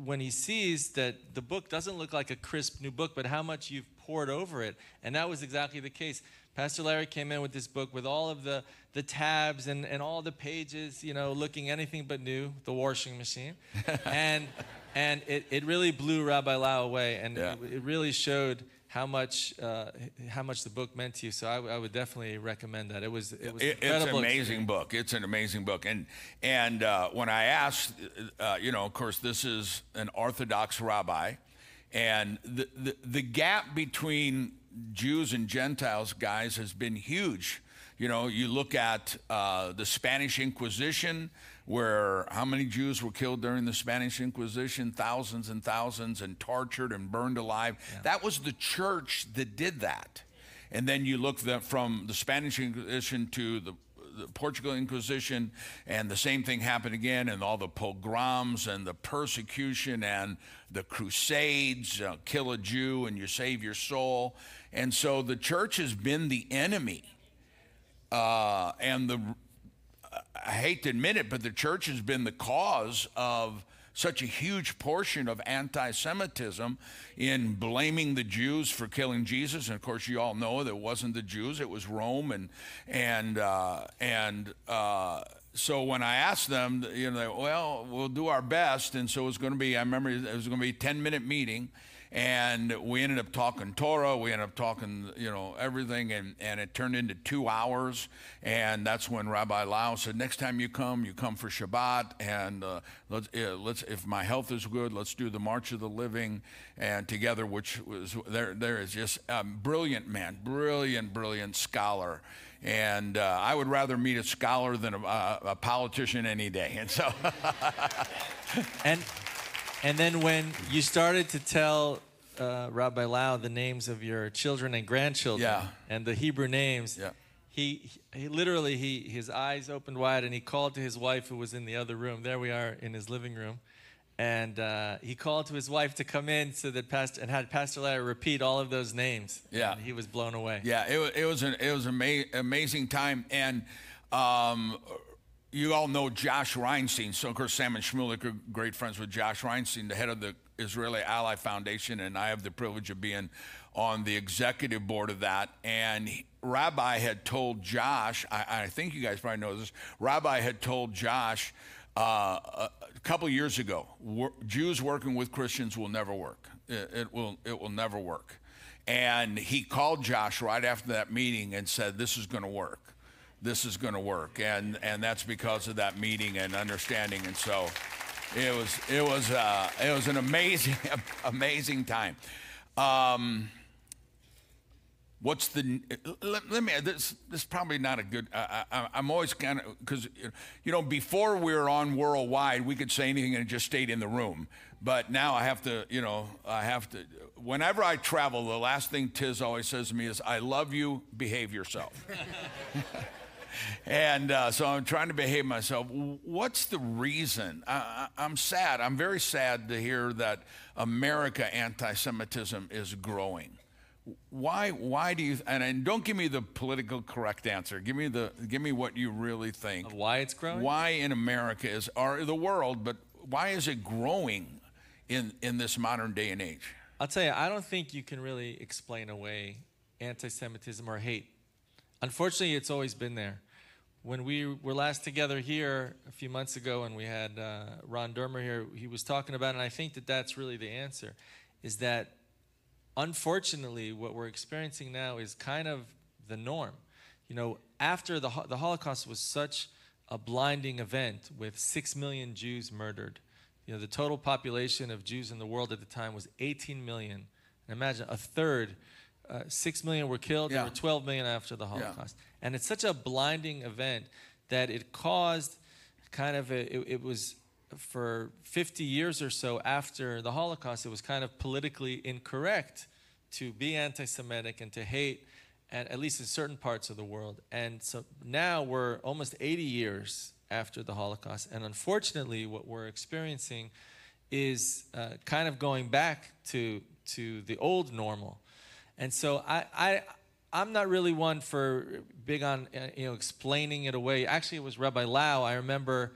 when he sees that the book doesn't look like a crisp new book, but how much you've poured over it, and that was exactly the case. Pastor Larry came in with this book with all of the, the tabs and, and all the pages, you know, looking anything but new, the washing machine. and and it, it really blew Rabbi Lau away. And Yeah. it, it really showed how much uh, how much the book meant to you. So I would definitely recommend that. It was it was It- it's an amazing experience. book. It's an amazing book. And and uh, when I asked, uh, you know, of course, this is an Orthodox rabbi, and the, the the gap between Jews and Gentiles, guys, has been huge. You know, you look at uh, the Spanish Inquisition, where how many Jews were killed during the Spanish Inquisition? Thousands and thousands, and tortured and burned alive. That was the church that did that. And then you look the, from the Spanish Inquisition to the, the Portugal Inquisition, and the same thing happened again, and all the pogroms and the persecution and the crusades uh, kill a Jew and you save your soul. And so the church has been the enemy. Uh, and the, I hate to admit it, but the church has been the cause of such a huge portion of anti Semitism in blaming the Jews for killing Jesus. And of course, you all know that it wasn't the Jews, it was Rome. And, and, uh, and, uh, so when I asked them, you know, well, we'll do our best. And so it was going to be, I remember it was going to be a 10 minute meeting. And we ended up talking Torah. We ended up talking, you know, everything, and, and it turned into two hours. And that's when Rabbi Lau said, "Next time you come, you come for Shabbat, and uh, let's, uh, let's, if my health is good, let's do the March of the Living, and together, which was there. There is just a brilliant man, brilliant, brilliant scholar." And uh, I would rather meet a scholar than a, a, politician any day. And so, And and then when you started to tell uh, Rabbi Lau the names of your children and grandchildren Yeah. and the Hebrew names, Yeah. he, he literally he his eyes opened wide and he called to his wife who was in the other room. There we are in his living room, and uh, he called to his wife to come in so that Pastor and had Pastor Larry repeat all of those names. Yeah. and he was blown away. Yeah, it, wa- it was an it was an ama- amazing time, and um, you all know Josh Reinstein. So of course, Sam and Shmulik are great friends with Josh Reinstein, the head of the Israeli Ally Foundation, and I have the privilege of being on the executive board of that. And Rabbi had told Josh, I, I think you guys probably know this. Rabbi had told Josh. Uh, a, a couple years ago, wor- Jews working with Christians will never work. It, it will. It will never work. And he called Josh right after that meeting and said, "This is going to work. This is going to work." And and that's because of that meeting and understanding. And so, it was it was uh, it was an amazing amazing time. Um, What's the? Let, let me. This this is probably not a good. I, I, I'm always kind of because you know before we were on worldwide, we could say anything and it just stayed in the room. But now I have to. You know, I have to. Whenever I travel, the last thing Tiz always says to me is, "I love you. Behave yourself." and uh, so I'm trying to behave myself. What's the reason? I, I'm sad. I'm very sad to hear that America anti-Semitism is growing why why do you and, and don't give me the political correct answer give me the give me what you really think why it's growing? why in america is or the world but why is it growing in in this modern day and age I'll tell you, I don't think you can really explain away anti Semitism or hate. Unfortunately, it's always been there. When we were last together here a few months ago and we had uh, Ron Dermer here, he was talking about, and I think that that's really the answer, is that unfortunately, what we're experiencing now is kind of the norm. You know, after the, the Holocaust was such a blinding event with six million Jews murdered, you know, the total population of Jews in the world at the time was 18 million. And imagine a third, uh, six million were killed, there were 12 million after the Holocaust. And it's such a blinding event that it caused kind of a, it, it was for 50 years or so after the Holocaust, it was kind of politically incorrect to be anti Semitic and to hate, at, at least in certain parts of the world. And so now we're almost 80 years after the Holocaust. And unfortunately, what we're experiencing is uh, kind of going back to, to the old normal. And so I, I, I'm not really one for big on uh, you know explaining it away. Actually, it was Rabbi Lau. I remember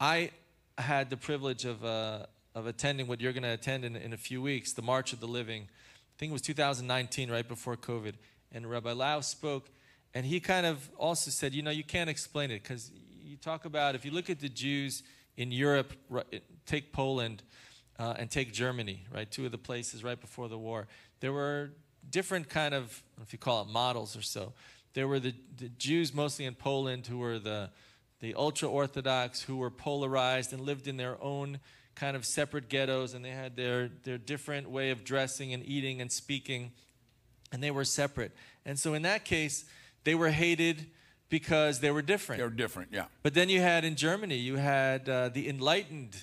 I had the privilege of uh, of attending what you're going to attend in, in a few weeks, the March of the Living. I think it was 2019, right before COVID. And Rabbi Lau spoke, and he kind of also said, you know, you can't explain it because you talk about if you look at the Jews in Europe, take Poland uh, and take Germany, right? Two of the places right before the war. There were different kind of, I don't know if you call it models or so. There were the, the Jews mostly in Poland who were the, the ultra Orthodox, who were polarized and lived in their own kind of separate ghettos, and they had their, their different way of dressing and eating and speaking, and they were separate. And so in that case, they were hated because they were different. they're different yeah But then you had in Germany, you had uh, the enlightened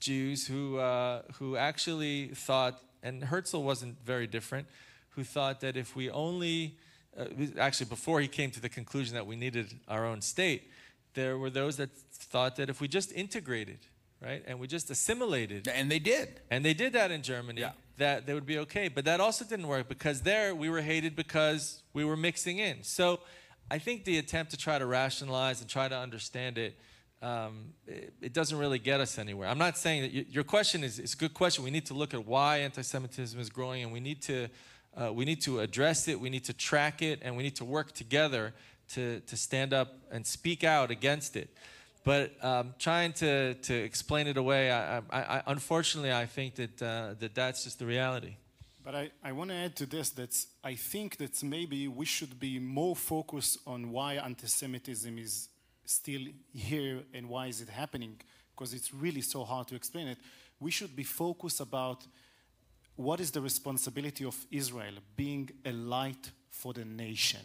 Jews who, uh, who actually thought, and Herzl wasn't very different, who thought that if we only, uh, actually before he came to the conclusion that we needed our own state, there were those that thought that if we just integrated, right, and we just assimilated, and they did and they did that in Germany. Yeah. That they would be okay. But that also didn't work because there we were hated because we were mixing in. So I think the attempt to try to rationalize and try to understand it, um, it, it doesn't really get us anywhere. I'm not saying that y- your question is, is a good question. We need to look at why anti-Semitism is growing, and we need to uh, we need to address it. We need to track it, and we need to work together to to stand up and speak out against it. But um, trying to, to explain it away, I, I, I, unfortunately, I think that, uh, that that's just the reality. But I, I want to add to this that I think that maybe we should be more focused on why anti-Semitism is still here and why is it happening, because it's really so hard to explain it. We should be focused about what is the responsibility of Israel being a light for the nation.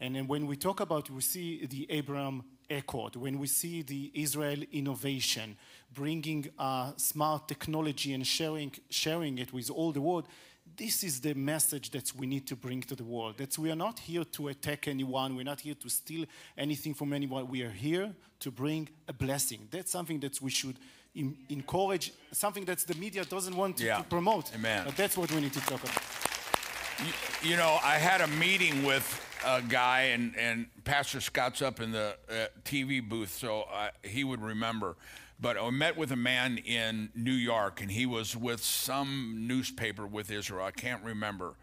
And then when we talk about, we see the Abraham Accord, when we see the Israel innovation, bringing uh, smart technology and sharing, sharing it with all the world, this is the message that we need to bring to the world. That we are not here to attack anyone, we're not here to steal anything from anyone. We are here to bring a blessing. That's something that we should encourage, something that the media doesn't want to, Yeah. to promote. Amen. But that's what we need to talk about. You, you know, I had a meeting with a guy, and, and Pastor Scott's up in the uh, TV booth, so uh, he would remember. But I met with a man in New York, and he was with some newspaper with Israel. I can't remember.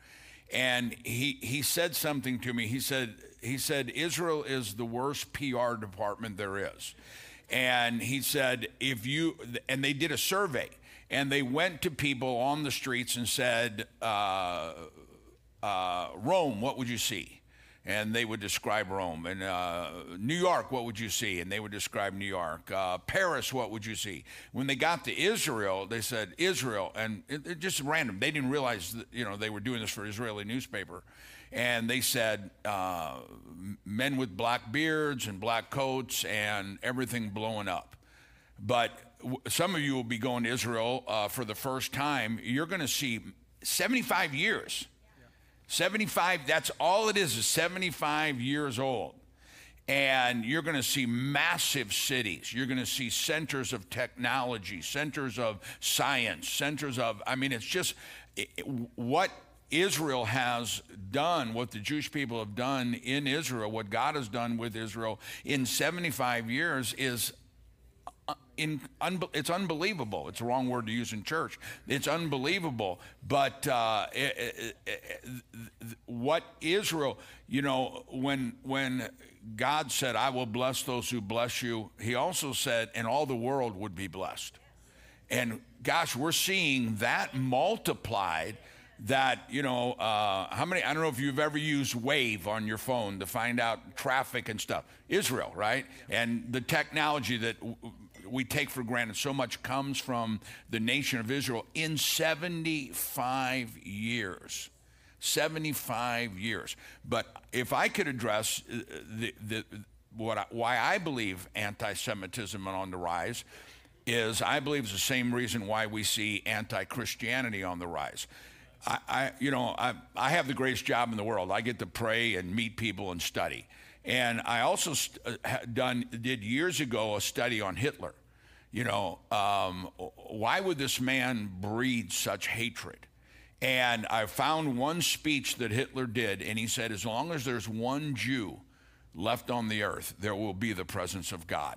And he, he said something to me. He said, he said, Israel is the worst PR department there is. And he said, if you, and they did a survey, and they went to people on the streets and said, uh, uh, Rome, what would you see? And they would describe Rome. And uh, New York, what would you see? And they would describe New York. Uh, Paris, what would you see? When they got to Israel, they said Israel, and it, it just random. They didn't realize that you know they were doing this for Israeli newspaper, and they said uh, men with black beards and black coats and everything blowing up. But w- some of you will be going to Israel uh, for the first time. You're going to see 75 years. 75, that's all it is, is 75 years old. And you're going to see massive cities. You're going to see centers of technology, centers of science, centers of, I mean, it's just it- what Israel has done, what the Jewish people have done in Israel, what God has done with Israel in 75 years is in, unbe- it's unbelievable. It's the wrong word to use in church. It's unbelievable. But uh, eh, eh, eh, what Israel, you know, when when God said, "I will bless those who bless you," He also said, "And all the world would be blessed." And gosh, we're seeing that multiplied. That you know, uh, how many? I don't know if you've ever used Waze on your phone to find out traffic and stuff. Israel, right? And the technology that w- we take for granted so much comes from the nation of Israel in 75 years. 75 years. But if I could address uh, the, the, what I, why I believe anti Semitism on the rise is I believe it's the same reason why we see anti Christianity on the rise. I, I, you know, I, I have the greatest job in the world. I get to pray and meet people and study. And I also st- uh, done did years ago a study on Hitler. You know, um, why would this man breed such hatred? And I found one speech that Hitler did, and he said, as long as there's one Jew left on the earth, there will be the presence of God.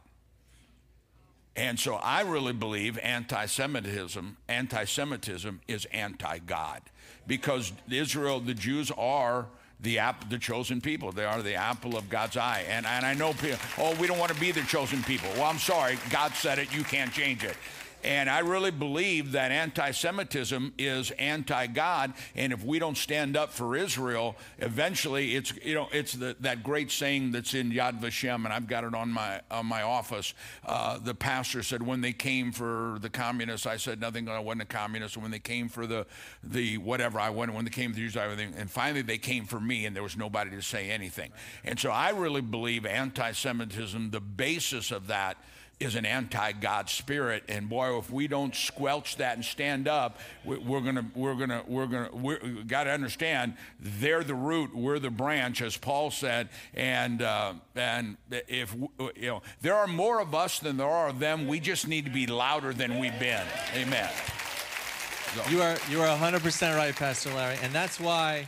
And so I really believe anti-Semitism, anti-Semitism is anti-God, because Israel, the Jews are the app, the chosen people. They are the apple of God's eye. And and I know people, oh, we don't want to be the chosen people. Well, I'm sorry, God said it. You can't change it. And I really believe that anti Semitism is anti God. And if we don't stand up for Israel, eventually it's, you know, it's the, that great saying that's in Yad Vashem, and I've got it on my, on my office. Uh, the pastor said, when they came for the communists, I said nothing, I wasn't a communist. When they came for the, the whatever, I went, when they came for the Jews, I. And finally they came for me, and there was nobody to say anything. And so I really believe anti Semitism, the basis of that, is an anti-God spirit, and boy, if we don't squelch that and stand up, we- we're gonna, we're gonna, we're gonna, we got to understand they're the root, we're the branch, as Paul said, and uh, and if you know, there are more of us than there are of them. We just need to be louder than we've been. Amen. You are you are 100% right, Pastor Larry, and that's why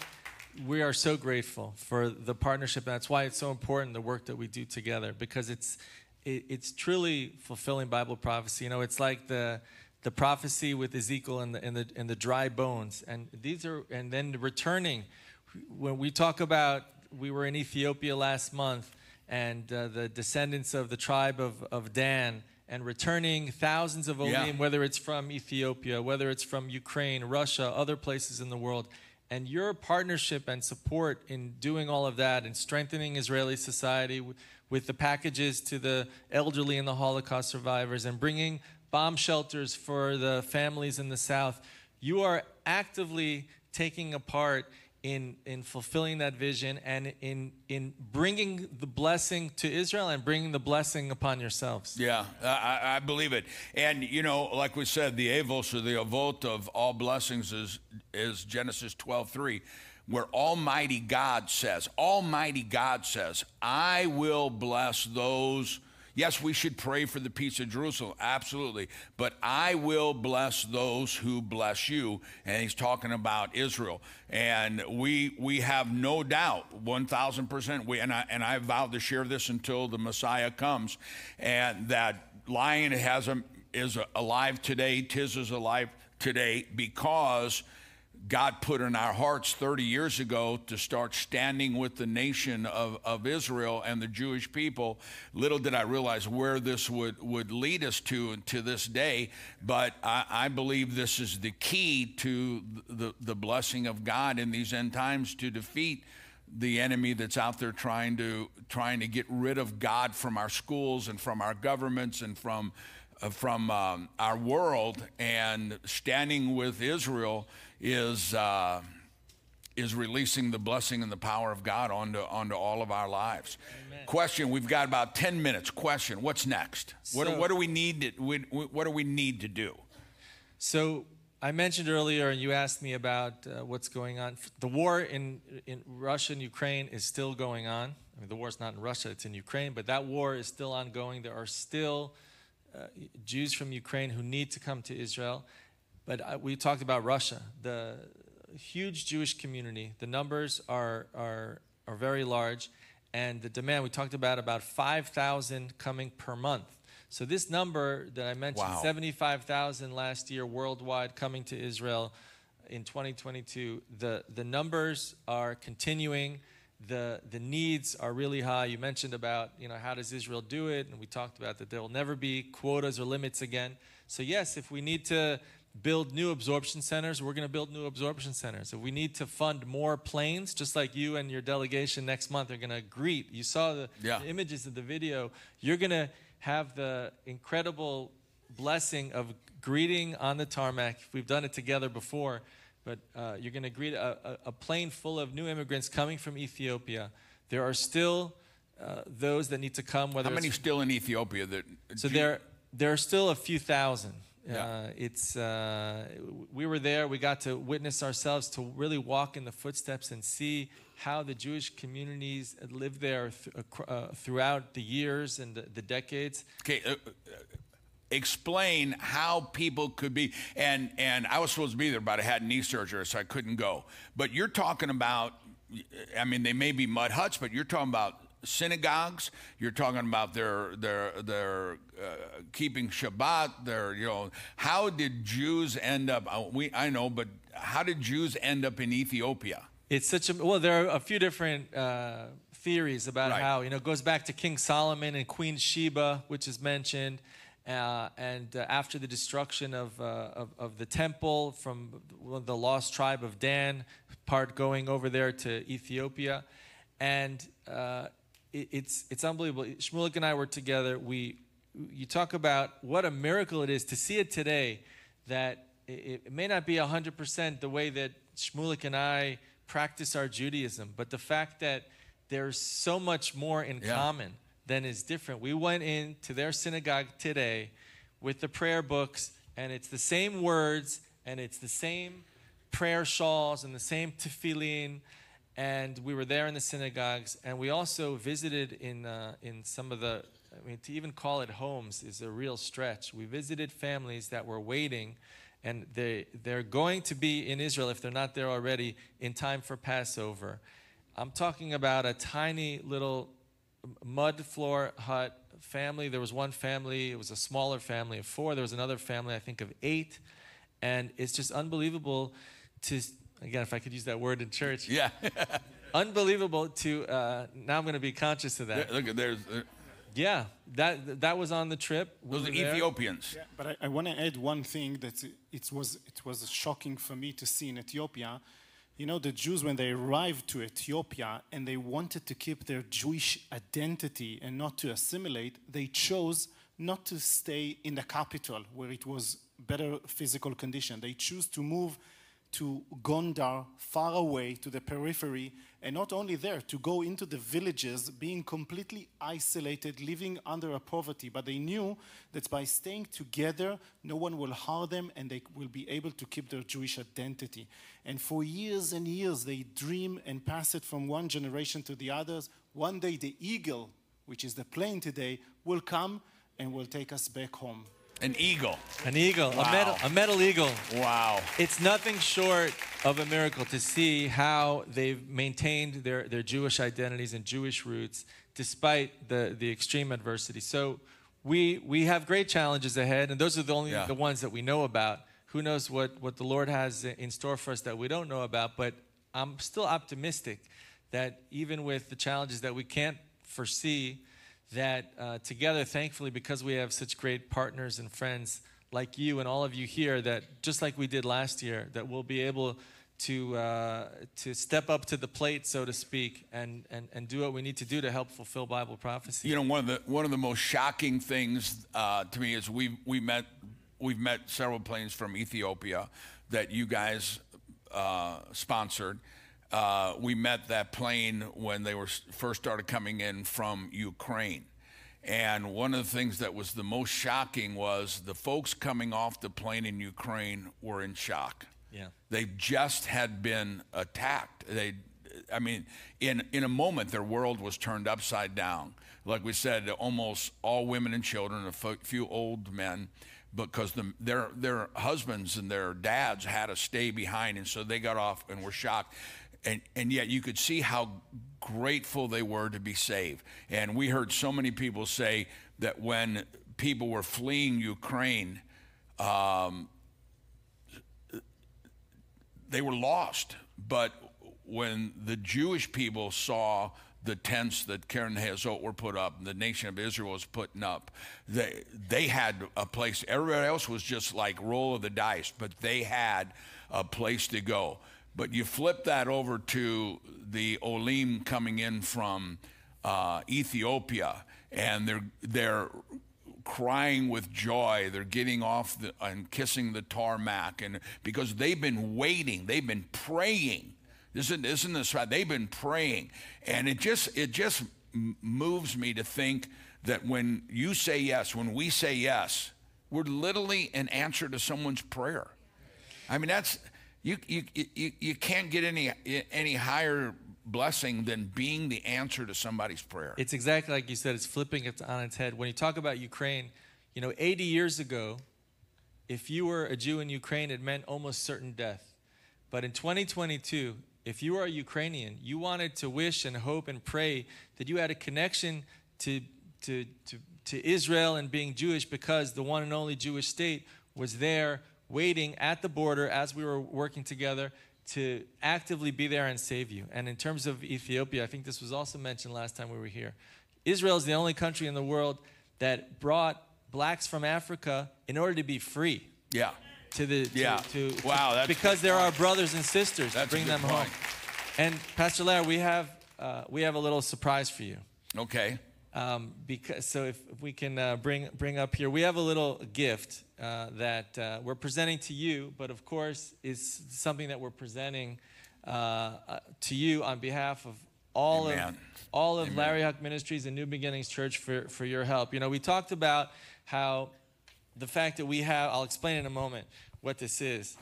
we are so grateful for the partnership. That's why it's so important the work that we do together because it's it, it's truly fulfilling Bible prophecy. You know, it's like the the prophecy with Ezekiel and the and the and the dry bones, and these are and then returning. When we talk about, we were in Ethiopia last month, and uh, the descendants of the tribe of of Dan and returning thousands of Yeah. Olim, whether it's from Ethiopia, whether it's from Ukraine, Russia, other places in the world. And your partnership and support in doing all of that and strengthening Israeli society with the packages to the elderly and the Holocaust survivors and bringing bomb shelters for the families in the South, you are actively taking a part in, in fulfilling that vision and in, in bringing the blessing to Israel and bringing the blessing upon yourselves. Yeah, I, I believe it. And, you know, like we said, the avos or the avot of all blessings is, is Genesis 12 3, where Almighty God says, Almighty God says, I will bless those. Yes, we should pray for the peace of Jerusalem, absolutely. But I will bless those who bless you. And he's talking about Israel. And we we have no doubt, 1,000%, we, and, I, and I vowed to share this until the Messiah comes, and that lion has a, is alive today, Tiz is alive today because God put in our hearts 30 years ago to start standing with the nation of, of Israel and the Jewish people. Little did I realize where this would, would lead us to to this day, but I, I believe this is the key to the, the blessing of God in these end times to defeat the enemy that's out there trying to trying to get rid of God from our schools and from our governments and from uh, from um, our world and standing with Israel is uh, is releasing the blessing and the power of God onto onto all of our lives. Amen. Question: We've got about ten minutes. Question: What's next? what, So- what do we need to What do we need to do? So I mentioned earlier, and you asked me about uh, what's going on. The war in, in Russia and Ukraine is still going on. I mean, the war's not in Russia, it's in Ukraine, but that war is still ongoing. There are still uh, Jews from Ukraine who need to come to Israel. But uh, we talked about Russia, the huge Jewish community. The numbers are, are, are very large, and the demand, we talked about about 5,000 coming per month. So this number that I mentioned, Wow. 75,000 last year worldwide coming to Israel in 2022, the, the numbers are continuing. The, the needs are really high. You mentioned about, you know, how does Israel do it? And we talked about that there will never be quotas or limits again. So yes, if we need to build new absorption centers, we're going to build new absorption centers. If we need to fund more planes, just like you and your delegation next month are going to greet. You saw the, Yeah. the images of the video. You're going to have the incredible blessing of greeting on the tarmac. We've done it together before, but uh, you're going to greet a, a, a plane full of new immigrants coming from Ethiopia. There are still uh, those that need to come. Whether How many still in Ethiopia that? so there, there are still a few thousand. Yeah. Uh, it's uh, we were there. We got to witness ourselves to really walk in the footsteps and see how the Jewish communities lived there th- uh, throughout the years and the, the decades. Okay, explain how people could be and and I was supposed to be there, but I had knee surgery, so I couldn't go. But you're talking about, I mean, they may be mud huts, but you're talking about synagogues. You're talking about their their their uh, keeping Shabbat. Their you know, how did Jews end up? uh, We I know, but how did Jews end up in Ethiopia? It's such a well. There are a few different uh, theories about Right. how you know it goes back to King Solomon and Queen Sheba, which is mentioned, uh, and uh, after the destruction of, uh, of of the temple from the lost tribe of Dan, part going over there to Ethiopia, and uh, it, it's it's unbelievable. Shmulik and I were together. We you talk about what a miracle it is to see it today. That it, it may not be hundred percent the way that Shmulik and I practice our Judaism, but the fact that there's so much more in Yeah. common than is different. We went into their synagogue today with the prayer books, and it's the same words, and it's the same prayer shawls, and the same tefillin. And we were there in the synagogues, and we also visited in uh, in some of the. I mean, to even call it homes is a real stretch. We visited families that were waiting and they they're going to be in Israel if they're not there already in time for Passover. I'm talking about a tiny little mud floor hut family. There was one family, it was a smaller family of four. There was another family, I think, of eight. And it's just unbelievable to, again, if I could use that word in church, Yeah, unbelievable to, uh, now I'm going to be conscious of that. look, there's uh, Yeah, that, that was on the trip. We those were. Ethiopians. Yeah, but I, I want to add one thing that it was it was shocking for me to see in Ethiopia. You know, the Jews when they arrived to Ethiopia and they wanted to keep their Jewish identity and not to assimilate, they chose not to stay in the capital where it was better physical condition. They choose to move to Gondar, far away to the periphery, and not only there, to go into the villages, being completely isolated, living under a poverty. But they knew that by staying together, no one will harm them and they will be able to keep their Jewish identity. And for years and years, they dream and pass it from one generation to the others. One day, the eagle, which is the plane today, will come and will take us back home. An eagle. An eagle, Wow. a, metal, a metal eagle. Wow. It's nothing short of a miracle to see how they've maintained their, their Jewish identities and Jewish roots despite the, the extreme adversity. So we, we have great challenges ahead, and those are the only Yeah. the ones that we know about. Who knows what, what the Lord has in store for us that we don't know about, but I'm still optimistic that even with the challenges that we can't foresee, that uh, together, thankfully, because we have such great partners and friends like you and all of you here, that just like we did last year, that we'll be able to uh, to step up to the plate, so to speak, and, and and do what we need to do to help fulfill Bible prophecy. You know, one of the one of the most shocking things uh, to me is we we met we've met several planes from Ethiopia that you guys uh, sponsored. Uh, we met that plane when they were first started coming in from Ukraine. And one of the things that was the most shocking was the folks coming off the plane in Ukraine were in shock. Yeah. They just had been attacked. They, I mean, in in a moment, their world was turned upside down. Like we said, almost all women and children, a few old men, because the, their their husbands and their dads had to stay behind, and so they got off and were shocked. And and yet you could see how grateful they were to be saved. And we heard so many people say that when people were fleeing Ukraine. Um, they were lost. But when the Jewish people saw the tents that Keren Hayesod were put up, the nation of Israel was putting up, they, they had a place. Everybody else was just like roll of the dice, but they had a place to go. But you flip that over to the Olim coming in from uh, Ethiopia, and they're they're crying with joy. They're getting off the, and kissing the tarmac, and because they've been waiting, they've been praying. Isn't isn't this right? They've been praying, and it just it just moves me to think that when you say yes, when we say yes, we're literally an answer to someone's prayer. I mean, that's you you you, you can't get any any higher blessing than being the answer to somebody's prayer. It's exactly like you said. It's flipping it on its head. When you talk about Ukraine, you know, 80 years ago, if you were a Jew in Ukraine, it meant almost certain death. But in 2022, if you are a Ukrainian, you wanted to wish and hope and pray that you had a connection to, to, to, to Israel and being Jewish because the one and only Jewish state was there waiting at the border as we were working together to actively be there and save you. And in terms of Ethiopia, I think this was also mentioned last time we were here. Israel is the only country in the world that brought blacks from Africa in order to be free yeah. to the to, Yeah. to, to- Wow, that's because they're our brothers and sisters That's to bring them point. home. And Pastor Larry, we have uh, we have a little surprise for you. Okay. Um, because so if, if we can uh, bring bring up here, we have a little gift uh, that uh, we're presenting to you, but of course is something that we're presenting uh, uh, to you on behalf of all Amen. of all of Larry Huch Ministries and New Beginnings Church for for your help. You know, we talked about how the fact that we have I'll explain in a moment what this is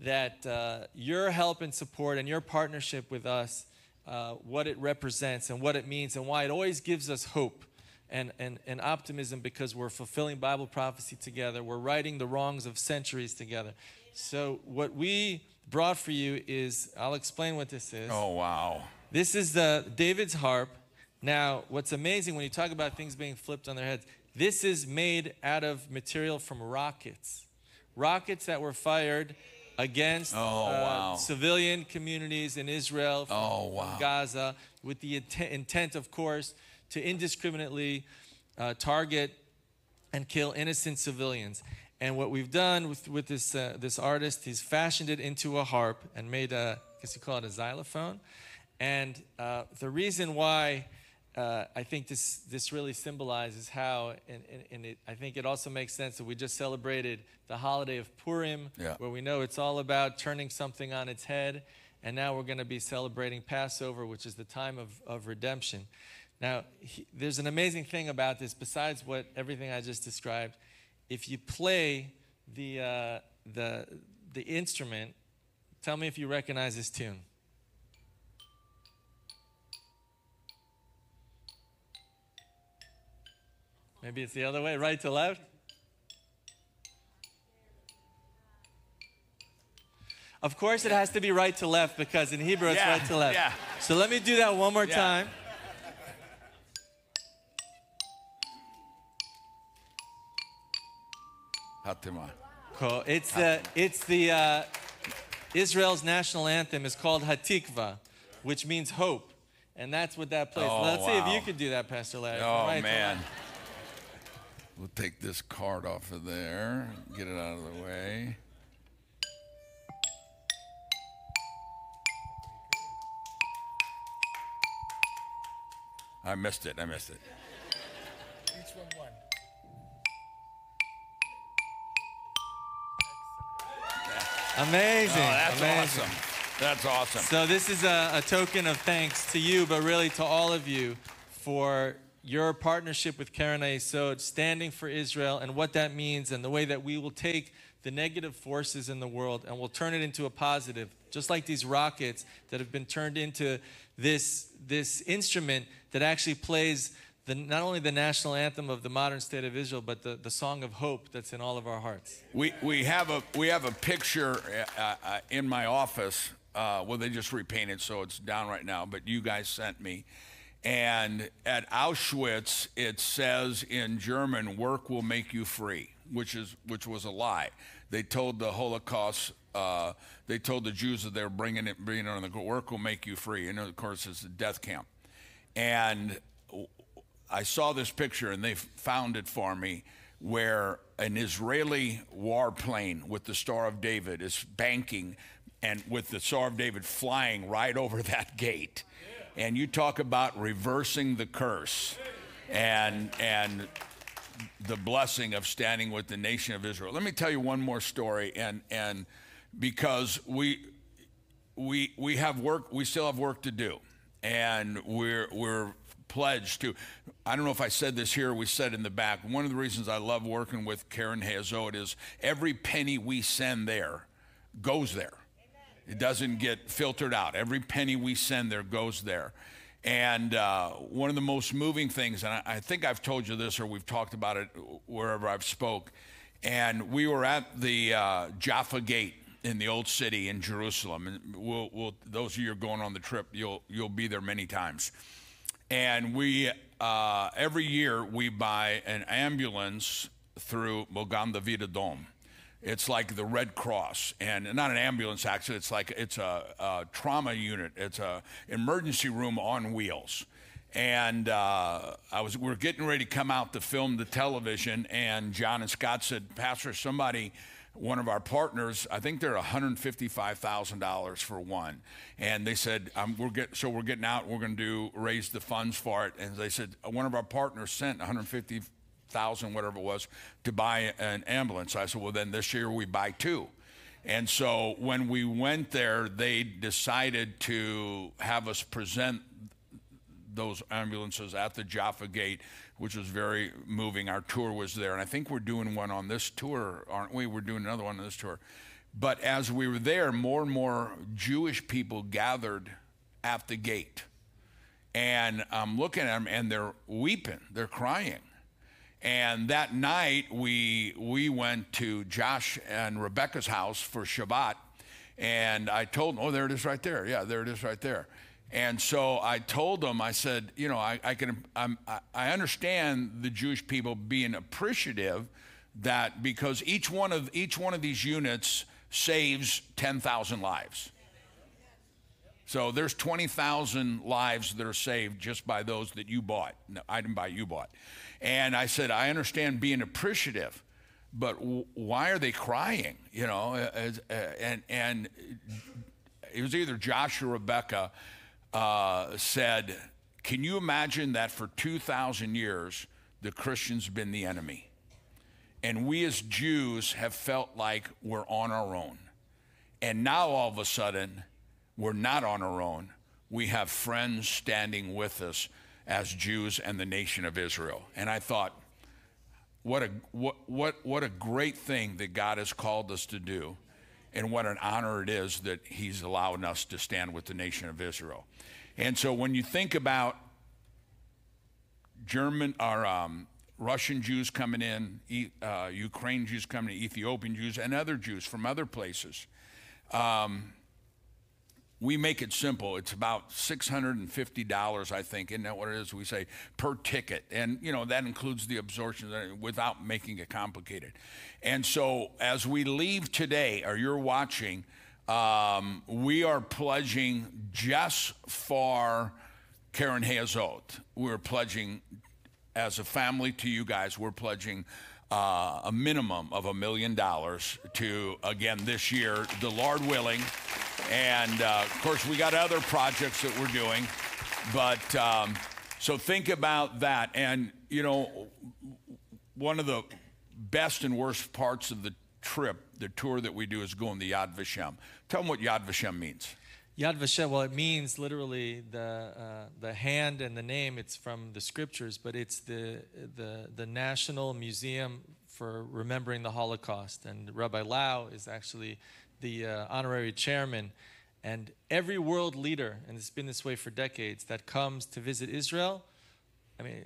that uh, your help and support and your partnership with us uh, what it represents and what it means and why it always gives us hope and, and, and optimism because we're fulfilling Bible prophecy together. We're righting the wrongs of centuries together. So, what we brought for you is I'll explain what this is. Oh wow. This is the David's harp. Now, what's amazing when you talk about things being flipped on their heads, this is made out of material from rockets. Rockets that were fired against Oh, uh, wow. civilian communities in Israel, from, Oh, wow. Gaza, with the intent, intent, of course, to indiscriminately uh, target and kill innocent civilians. And what we've done with, with this, uh, this artist, he's fashioned it into a harp and made a, I guess you call it a xylophone. And uh, the reason why uh, I think this, this really symbolizes how, and, and, and it, I think it also makes sense that we just celebrated the holiday of Purim, Yeah. where we know it's all about turning something on its head. And now we're going to be celebrating Passover, which is the time of, of redemption. Now, he, there's an amazing thing about this, besides what everything I just described. If you play the, uh, the, the instrument, tell me if you recognize this tune. Maybe it's the other way, right to left? Of course, it has to be right to left because in Hebrew it's Yeah, right to left. yeah. So let me do that one more Yeah. time. Hatima. Cool. It's the it's the uh, Israel's national anthem is called Hatikva, which means hope, and that's what that plays. Oh, Let's see if you could do that, Pastor Larry. Oh Right man. We'll take this card off of there, get it out of the way. I missed it. I missed it. Amazing. Oh, that's Amazing. awesome. That's awesome. So this is a, a token of thanks to you, but really to all of you for your partnership with Keren Hayesod, standing for Israel and what that means and the way that we will take the negative forces in the world and we'll turn it into a positive, just like these rockets that have been turned into this, this instrument that actually plays the, not only the national anthem of the modern state of Israel, but the, the song of hope that's in all of our hearts. We, we have a we have a picture uh, uh, in my office. Uh, well, they just repainted, so it's down right now. But you guys sent me, and at Auschwitz it says in German, "Work will make you free," which is which was a lie. They told the Holocaust. Uh, they told the Jews that they were bringing it, bringing it on the work will make you free, and of course it's a death camp. And I saw this picture and they found it for me where an Israeli warplane with the Star of David is banking and with the Star of David flying right over that gate. And you talk about reversing the curse and and the blessing of standing with the nation of Israel. Let me tell you one more story and and because we we we have work we still have work to do and we're we're pledged to i don't know if i said this here we said in the back one of the reasons i love working with Keren Hayesod is every penny we send there goes there it doesn't get filtered out every penny we send there goes there and uh, one of the most moving things and I, I think i've told you this or we've talked about it wherever i've spoke and we were at the uh, jaffa gate in the old city in Jerusalem. And we'll, we'll, those of you who are going on the trip, you'll, you'll be there many times. And we, uh, every year, we buy an ambulance through Magen David Adom. It's like the Red Cross, and not an ambulance accident. It's like it's a, a trauma unit. It's a emergency room on wheels. And uh, I was, we are getting ready to come out to film the television, and John and Scott said, Pastor, somebody one of our partners, I think they're $155,000 for one. And they said, um, we're get, so we're getting out, we're going to do, raise the funds for it. And they said, one of our partners sent 150,000, whatever it was, to buy an ambulance. I said, well, then this year we buy two. And so when we went there, they decided to have us present those ambulances at the Jaffa Gate, which was very moving. Our tour was there, and I think we're doing one on this tour, aren't we? We're doing another one on this tour. But as we were there, more and more Jewish people gathered at the gate. And I'm looking at them, and they're weeping, they're crying. And that night, we, we went to Josh and Rebecca's house for Shabbat. And I told them, oh, there it is right there. Yeah, there it is right there. And so I told them, I said, you know, I, I can, I'm, I understand the Jewish people being appreciative that because each one of each one of these units saves 10,000 lives. So there's 20,000 lives that are saved just by those that you bought. No, I didn't buy, you bought. And I said, I understand being appreciative, but w- why are they crying? You know, as, uh, and and it was either Josh or Rebecca uh, said, can you imagine that for 2,000 years, the Christians have been the enemy? And we as Jews have felt like we're on our own. And now all of a sudden, we're not on our own. We have friends standing with us as Jews and the nation of Israel. And I thought, what a, what, what, what a great thing that God has called us to do. And what an honor it is that He's allowing us to stand with the nation of Israel. And so when you think about German or um, Russian Jews coming in, uh, Ukraine Jews coming in, Ethiopian Jews, and other Jews from other places, um, we make it simple. It's about $650, I think, isn't that what it is? We say per ticket. And, you know, that includes the absorption without making it complicated. And so as we leave today, or you're watching, um, we are pledging just for Keren Hayesod. We're pledging as a family to you guys, we're pledging uh, a minimum of a million dollars to, again, this year, the Lord willing. And uh, of course, we got other projects that we're doing. But um, so think about that. And, you know, one of the best and worst parts of the trip, the tour that we do, is going to Yad Vashem. Tell them what Yad Vashem means. Yad Vashem, well, it means literally the, uh, the hand and the name. It's from the scriptures, but it's the, the, the National Museum for Remembering the Holocaust. And Rabbi Lau is actually the uh, honorary chairman. And every world leader, and it's been this way for decades, that comes to visit Israel, I mean,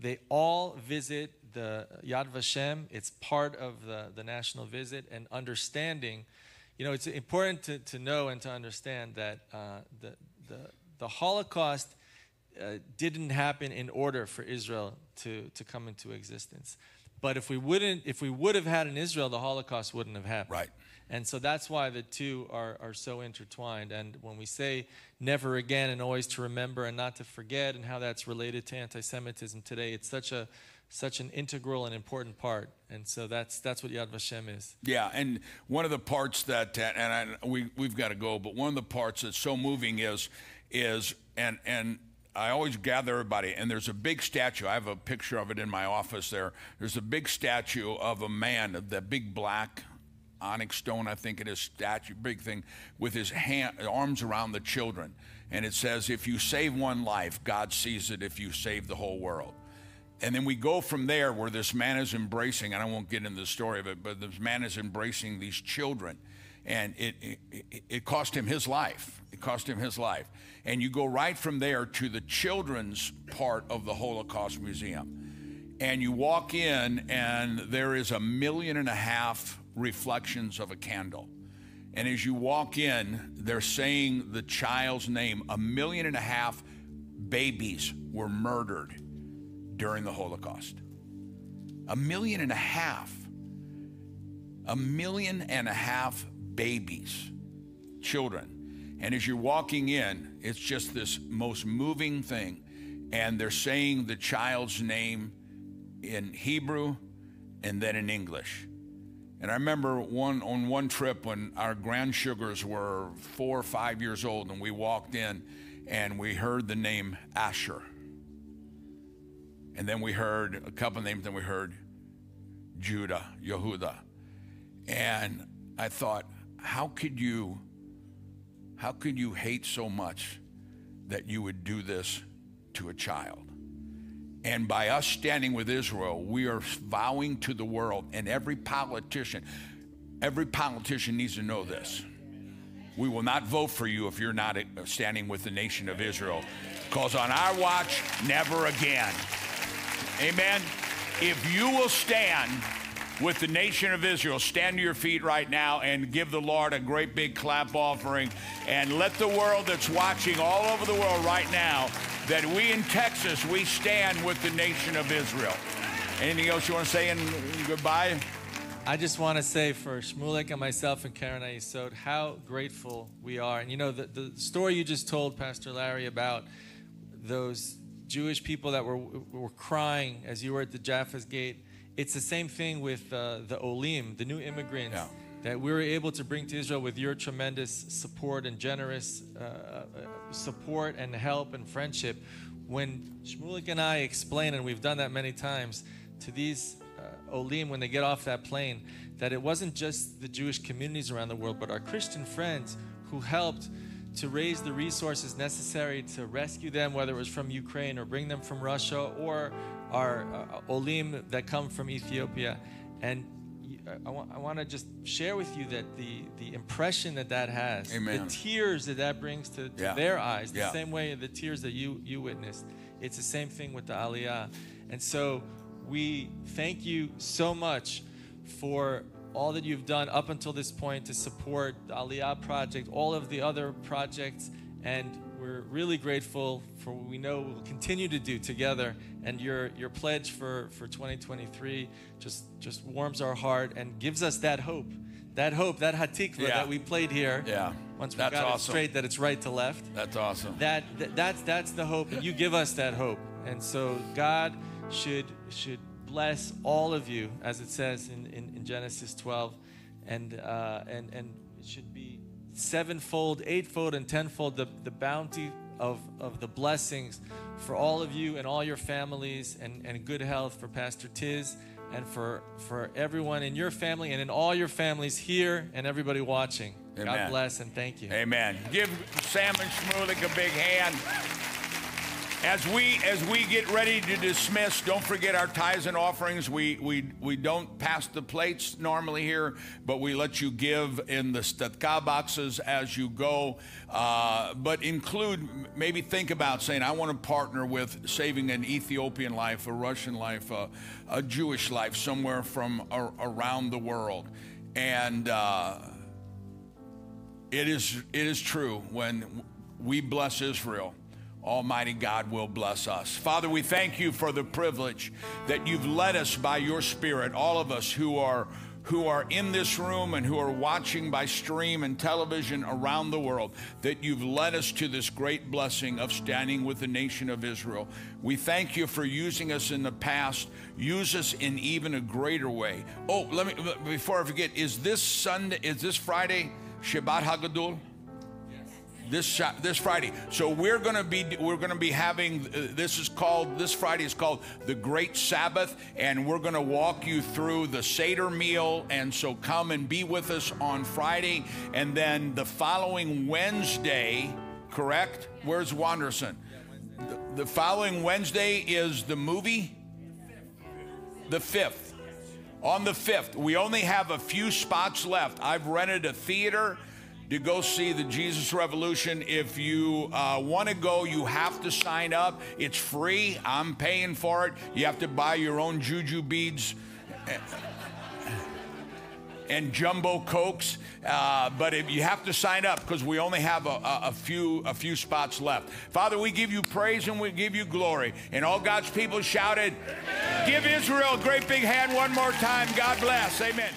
they all visit the Yad Vashem. It's part of the, the national visit and understanding you know, it's important to, to know and to understand that uh, the, the, the Holocaust uh, didn't happen in order for Israel to, to come into existence. But if we wouldn't, if we would have had an Israel, the Holocaust wouldn't have happened. Right. And so that's why the two are, are so intertwined. And when we say never again and always to remember and not to forget and how that's related to anti-Semitism today, it's such a such an integral and important part. And so that's that's what Yad Vashem is. Yeah, and one of the parts that uh, and I, we we've got to go, but one of the parts that's so moving is is and and I always gather everybody, and there's a big statue. I have a picture of it in my office there. There's a big statue of a man, the big black onyx stone, I think it is, statue, big thing, with his hand, arms around the children. And it says, If you save one life, God sees it if you save the whole world. And then we go from there where this man is embracing, and I won't get into the story of it, but this man is embracing these children. And it, it, it cost him his life. It cost him his life. And you go right from there to the children's part of the Holocaust Museum. And you walk in, and there is a million and a half reflections of a candle. And as you walk in, they're saying the child's name. A million and a half babies were murdered during the Holocaust. A million and a half. A million and a half babies, children. And as you're walking in, it's just this most moving thing. And they're saying the child's name in Hebrew and then in English. And I remember one on one trip when our grandsugars were four or five years old, and we walked in and we heard the name Asher. And then we heard a couple names, then we heard Judah, Yehuda. And I thought, how could you how could you hate so much that you would do this to a child? And by us standing with Israel, we are vowing to the world and every politician, every politician needs to know this. We will not vote for you if you're not standing with the nation of Israel. Because on our watch, never again. Amen. If you will stand with the nation of Israel, stand to your feet right now and give the Lord a great big clap offering and let the world that's watching all over the world right now that we in Texas, we stand with the nation of Israel. Anything else you want to say in goodbye? I just want to say for Shmulik and myself and Keren Hayesod, how grateful we are. And you know, the, the story you just told, Pastor Larry, about those Jewish people that were, were crying as you were at the Jaffa's gate. It's the same thing with uh, the Olim, the new immigrants. Yeah. that we were able to bring to Israel with your tremendous support and generous uh, uh, support and help and friendship. When Shmulik and I explain, and we've done that many times, to these uh, Olim when they get off that plane, that it wasn't just the Jewish communities around the world, but our Christian friends who helped to raise the resources necessary to rescue them, whether it was from Ukraine or bring them from Russia or our uh, Olim that come from Ethiopia. And I want, I want to just share with you that the, the impression that that has, Amen. the tears that that brings to, to Yeah. their eyes, the Yeah. same way the tears that you, you witnessed, it's the same thing with the Aliyah. And so we thank you so much for all that you've done up until this point to support the Aliyah project, all of the other projects, and we're really grateful for what we know we'll continue to do together. And your your pledge for, for 2023 just just warms our heart and gives us that hope, that hope, that hatikva Yeah. that we played here. Yeah. Once we That's got awesome. it straight, that it's right to left That's awesome. that, that that's that's the hope and you give us that hope and so god should should bless all of you as it says in, in, in genesis 12 and uh, and and it should be sevenfold eightfold and tenfold the, the bounty of, of the blessings for all of you and all your families and, and good health for pastor tiz and for for everyone in your family and in all your families here and everybody watching Amen. god bless and thank you Amen. Give Sam and Shmulik a big hand. As we as we get ready to dismiss, don't forget our tithes and offerings. We we we don't pass the plates normally here, but we let you give in the tzedakah boxes as you go. Uh, but include maybe think about saying, I want to partner with saving an Ethiopian life, a Russian life, a, a Jewish life somewhere from a, around the world, and. Uh, it is, it is true when we bless Israel, Almighty God will bless us. Father, we thank you for the privilege that you've led us by your Spirit, all of us who are who are in this room and who are watching by stream and television around the world, that you've led us to this great blessing of standing with the nation of Israel. We thank you for using us in the past. Use us in even a greater way. Oh, let me before I forget, is this Sunday, is this Friday Shabbat Hagadol? This this Friday. So we're going to be we're going to be having uh, this is called this Friday is called the Great Sabbath, and we're going to walk you through the Seder meal. And so come and be with us on Friday, and then the following Wednesday. Correct? Where's Wanderson? The, the following Wednesday is the movie. The fifth. On the 5th, we only have a few spots left. I've rented a theater to go see the Jesus Revolution. If you uh, want to go, you have to sign up. It's free. I'm paying for it. You have to buy your own juju beads and jumbo cokes. Uh, but if you have to sign up because we only have a, a, a few a few spots left. Father, we give you praise and we give you glory. And all God's people shouted, "Give Israel a great big hand one more time." God bless. Amen.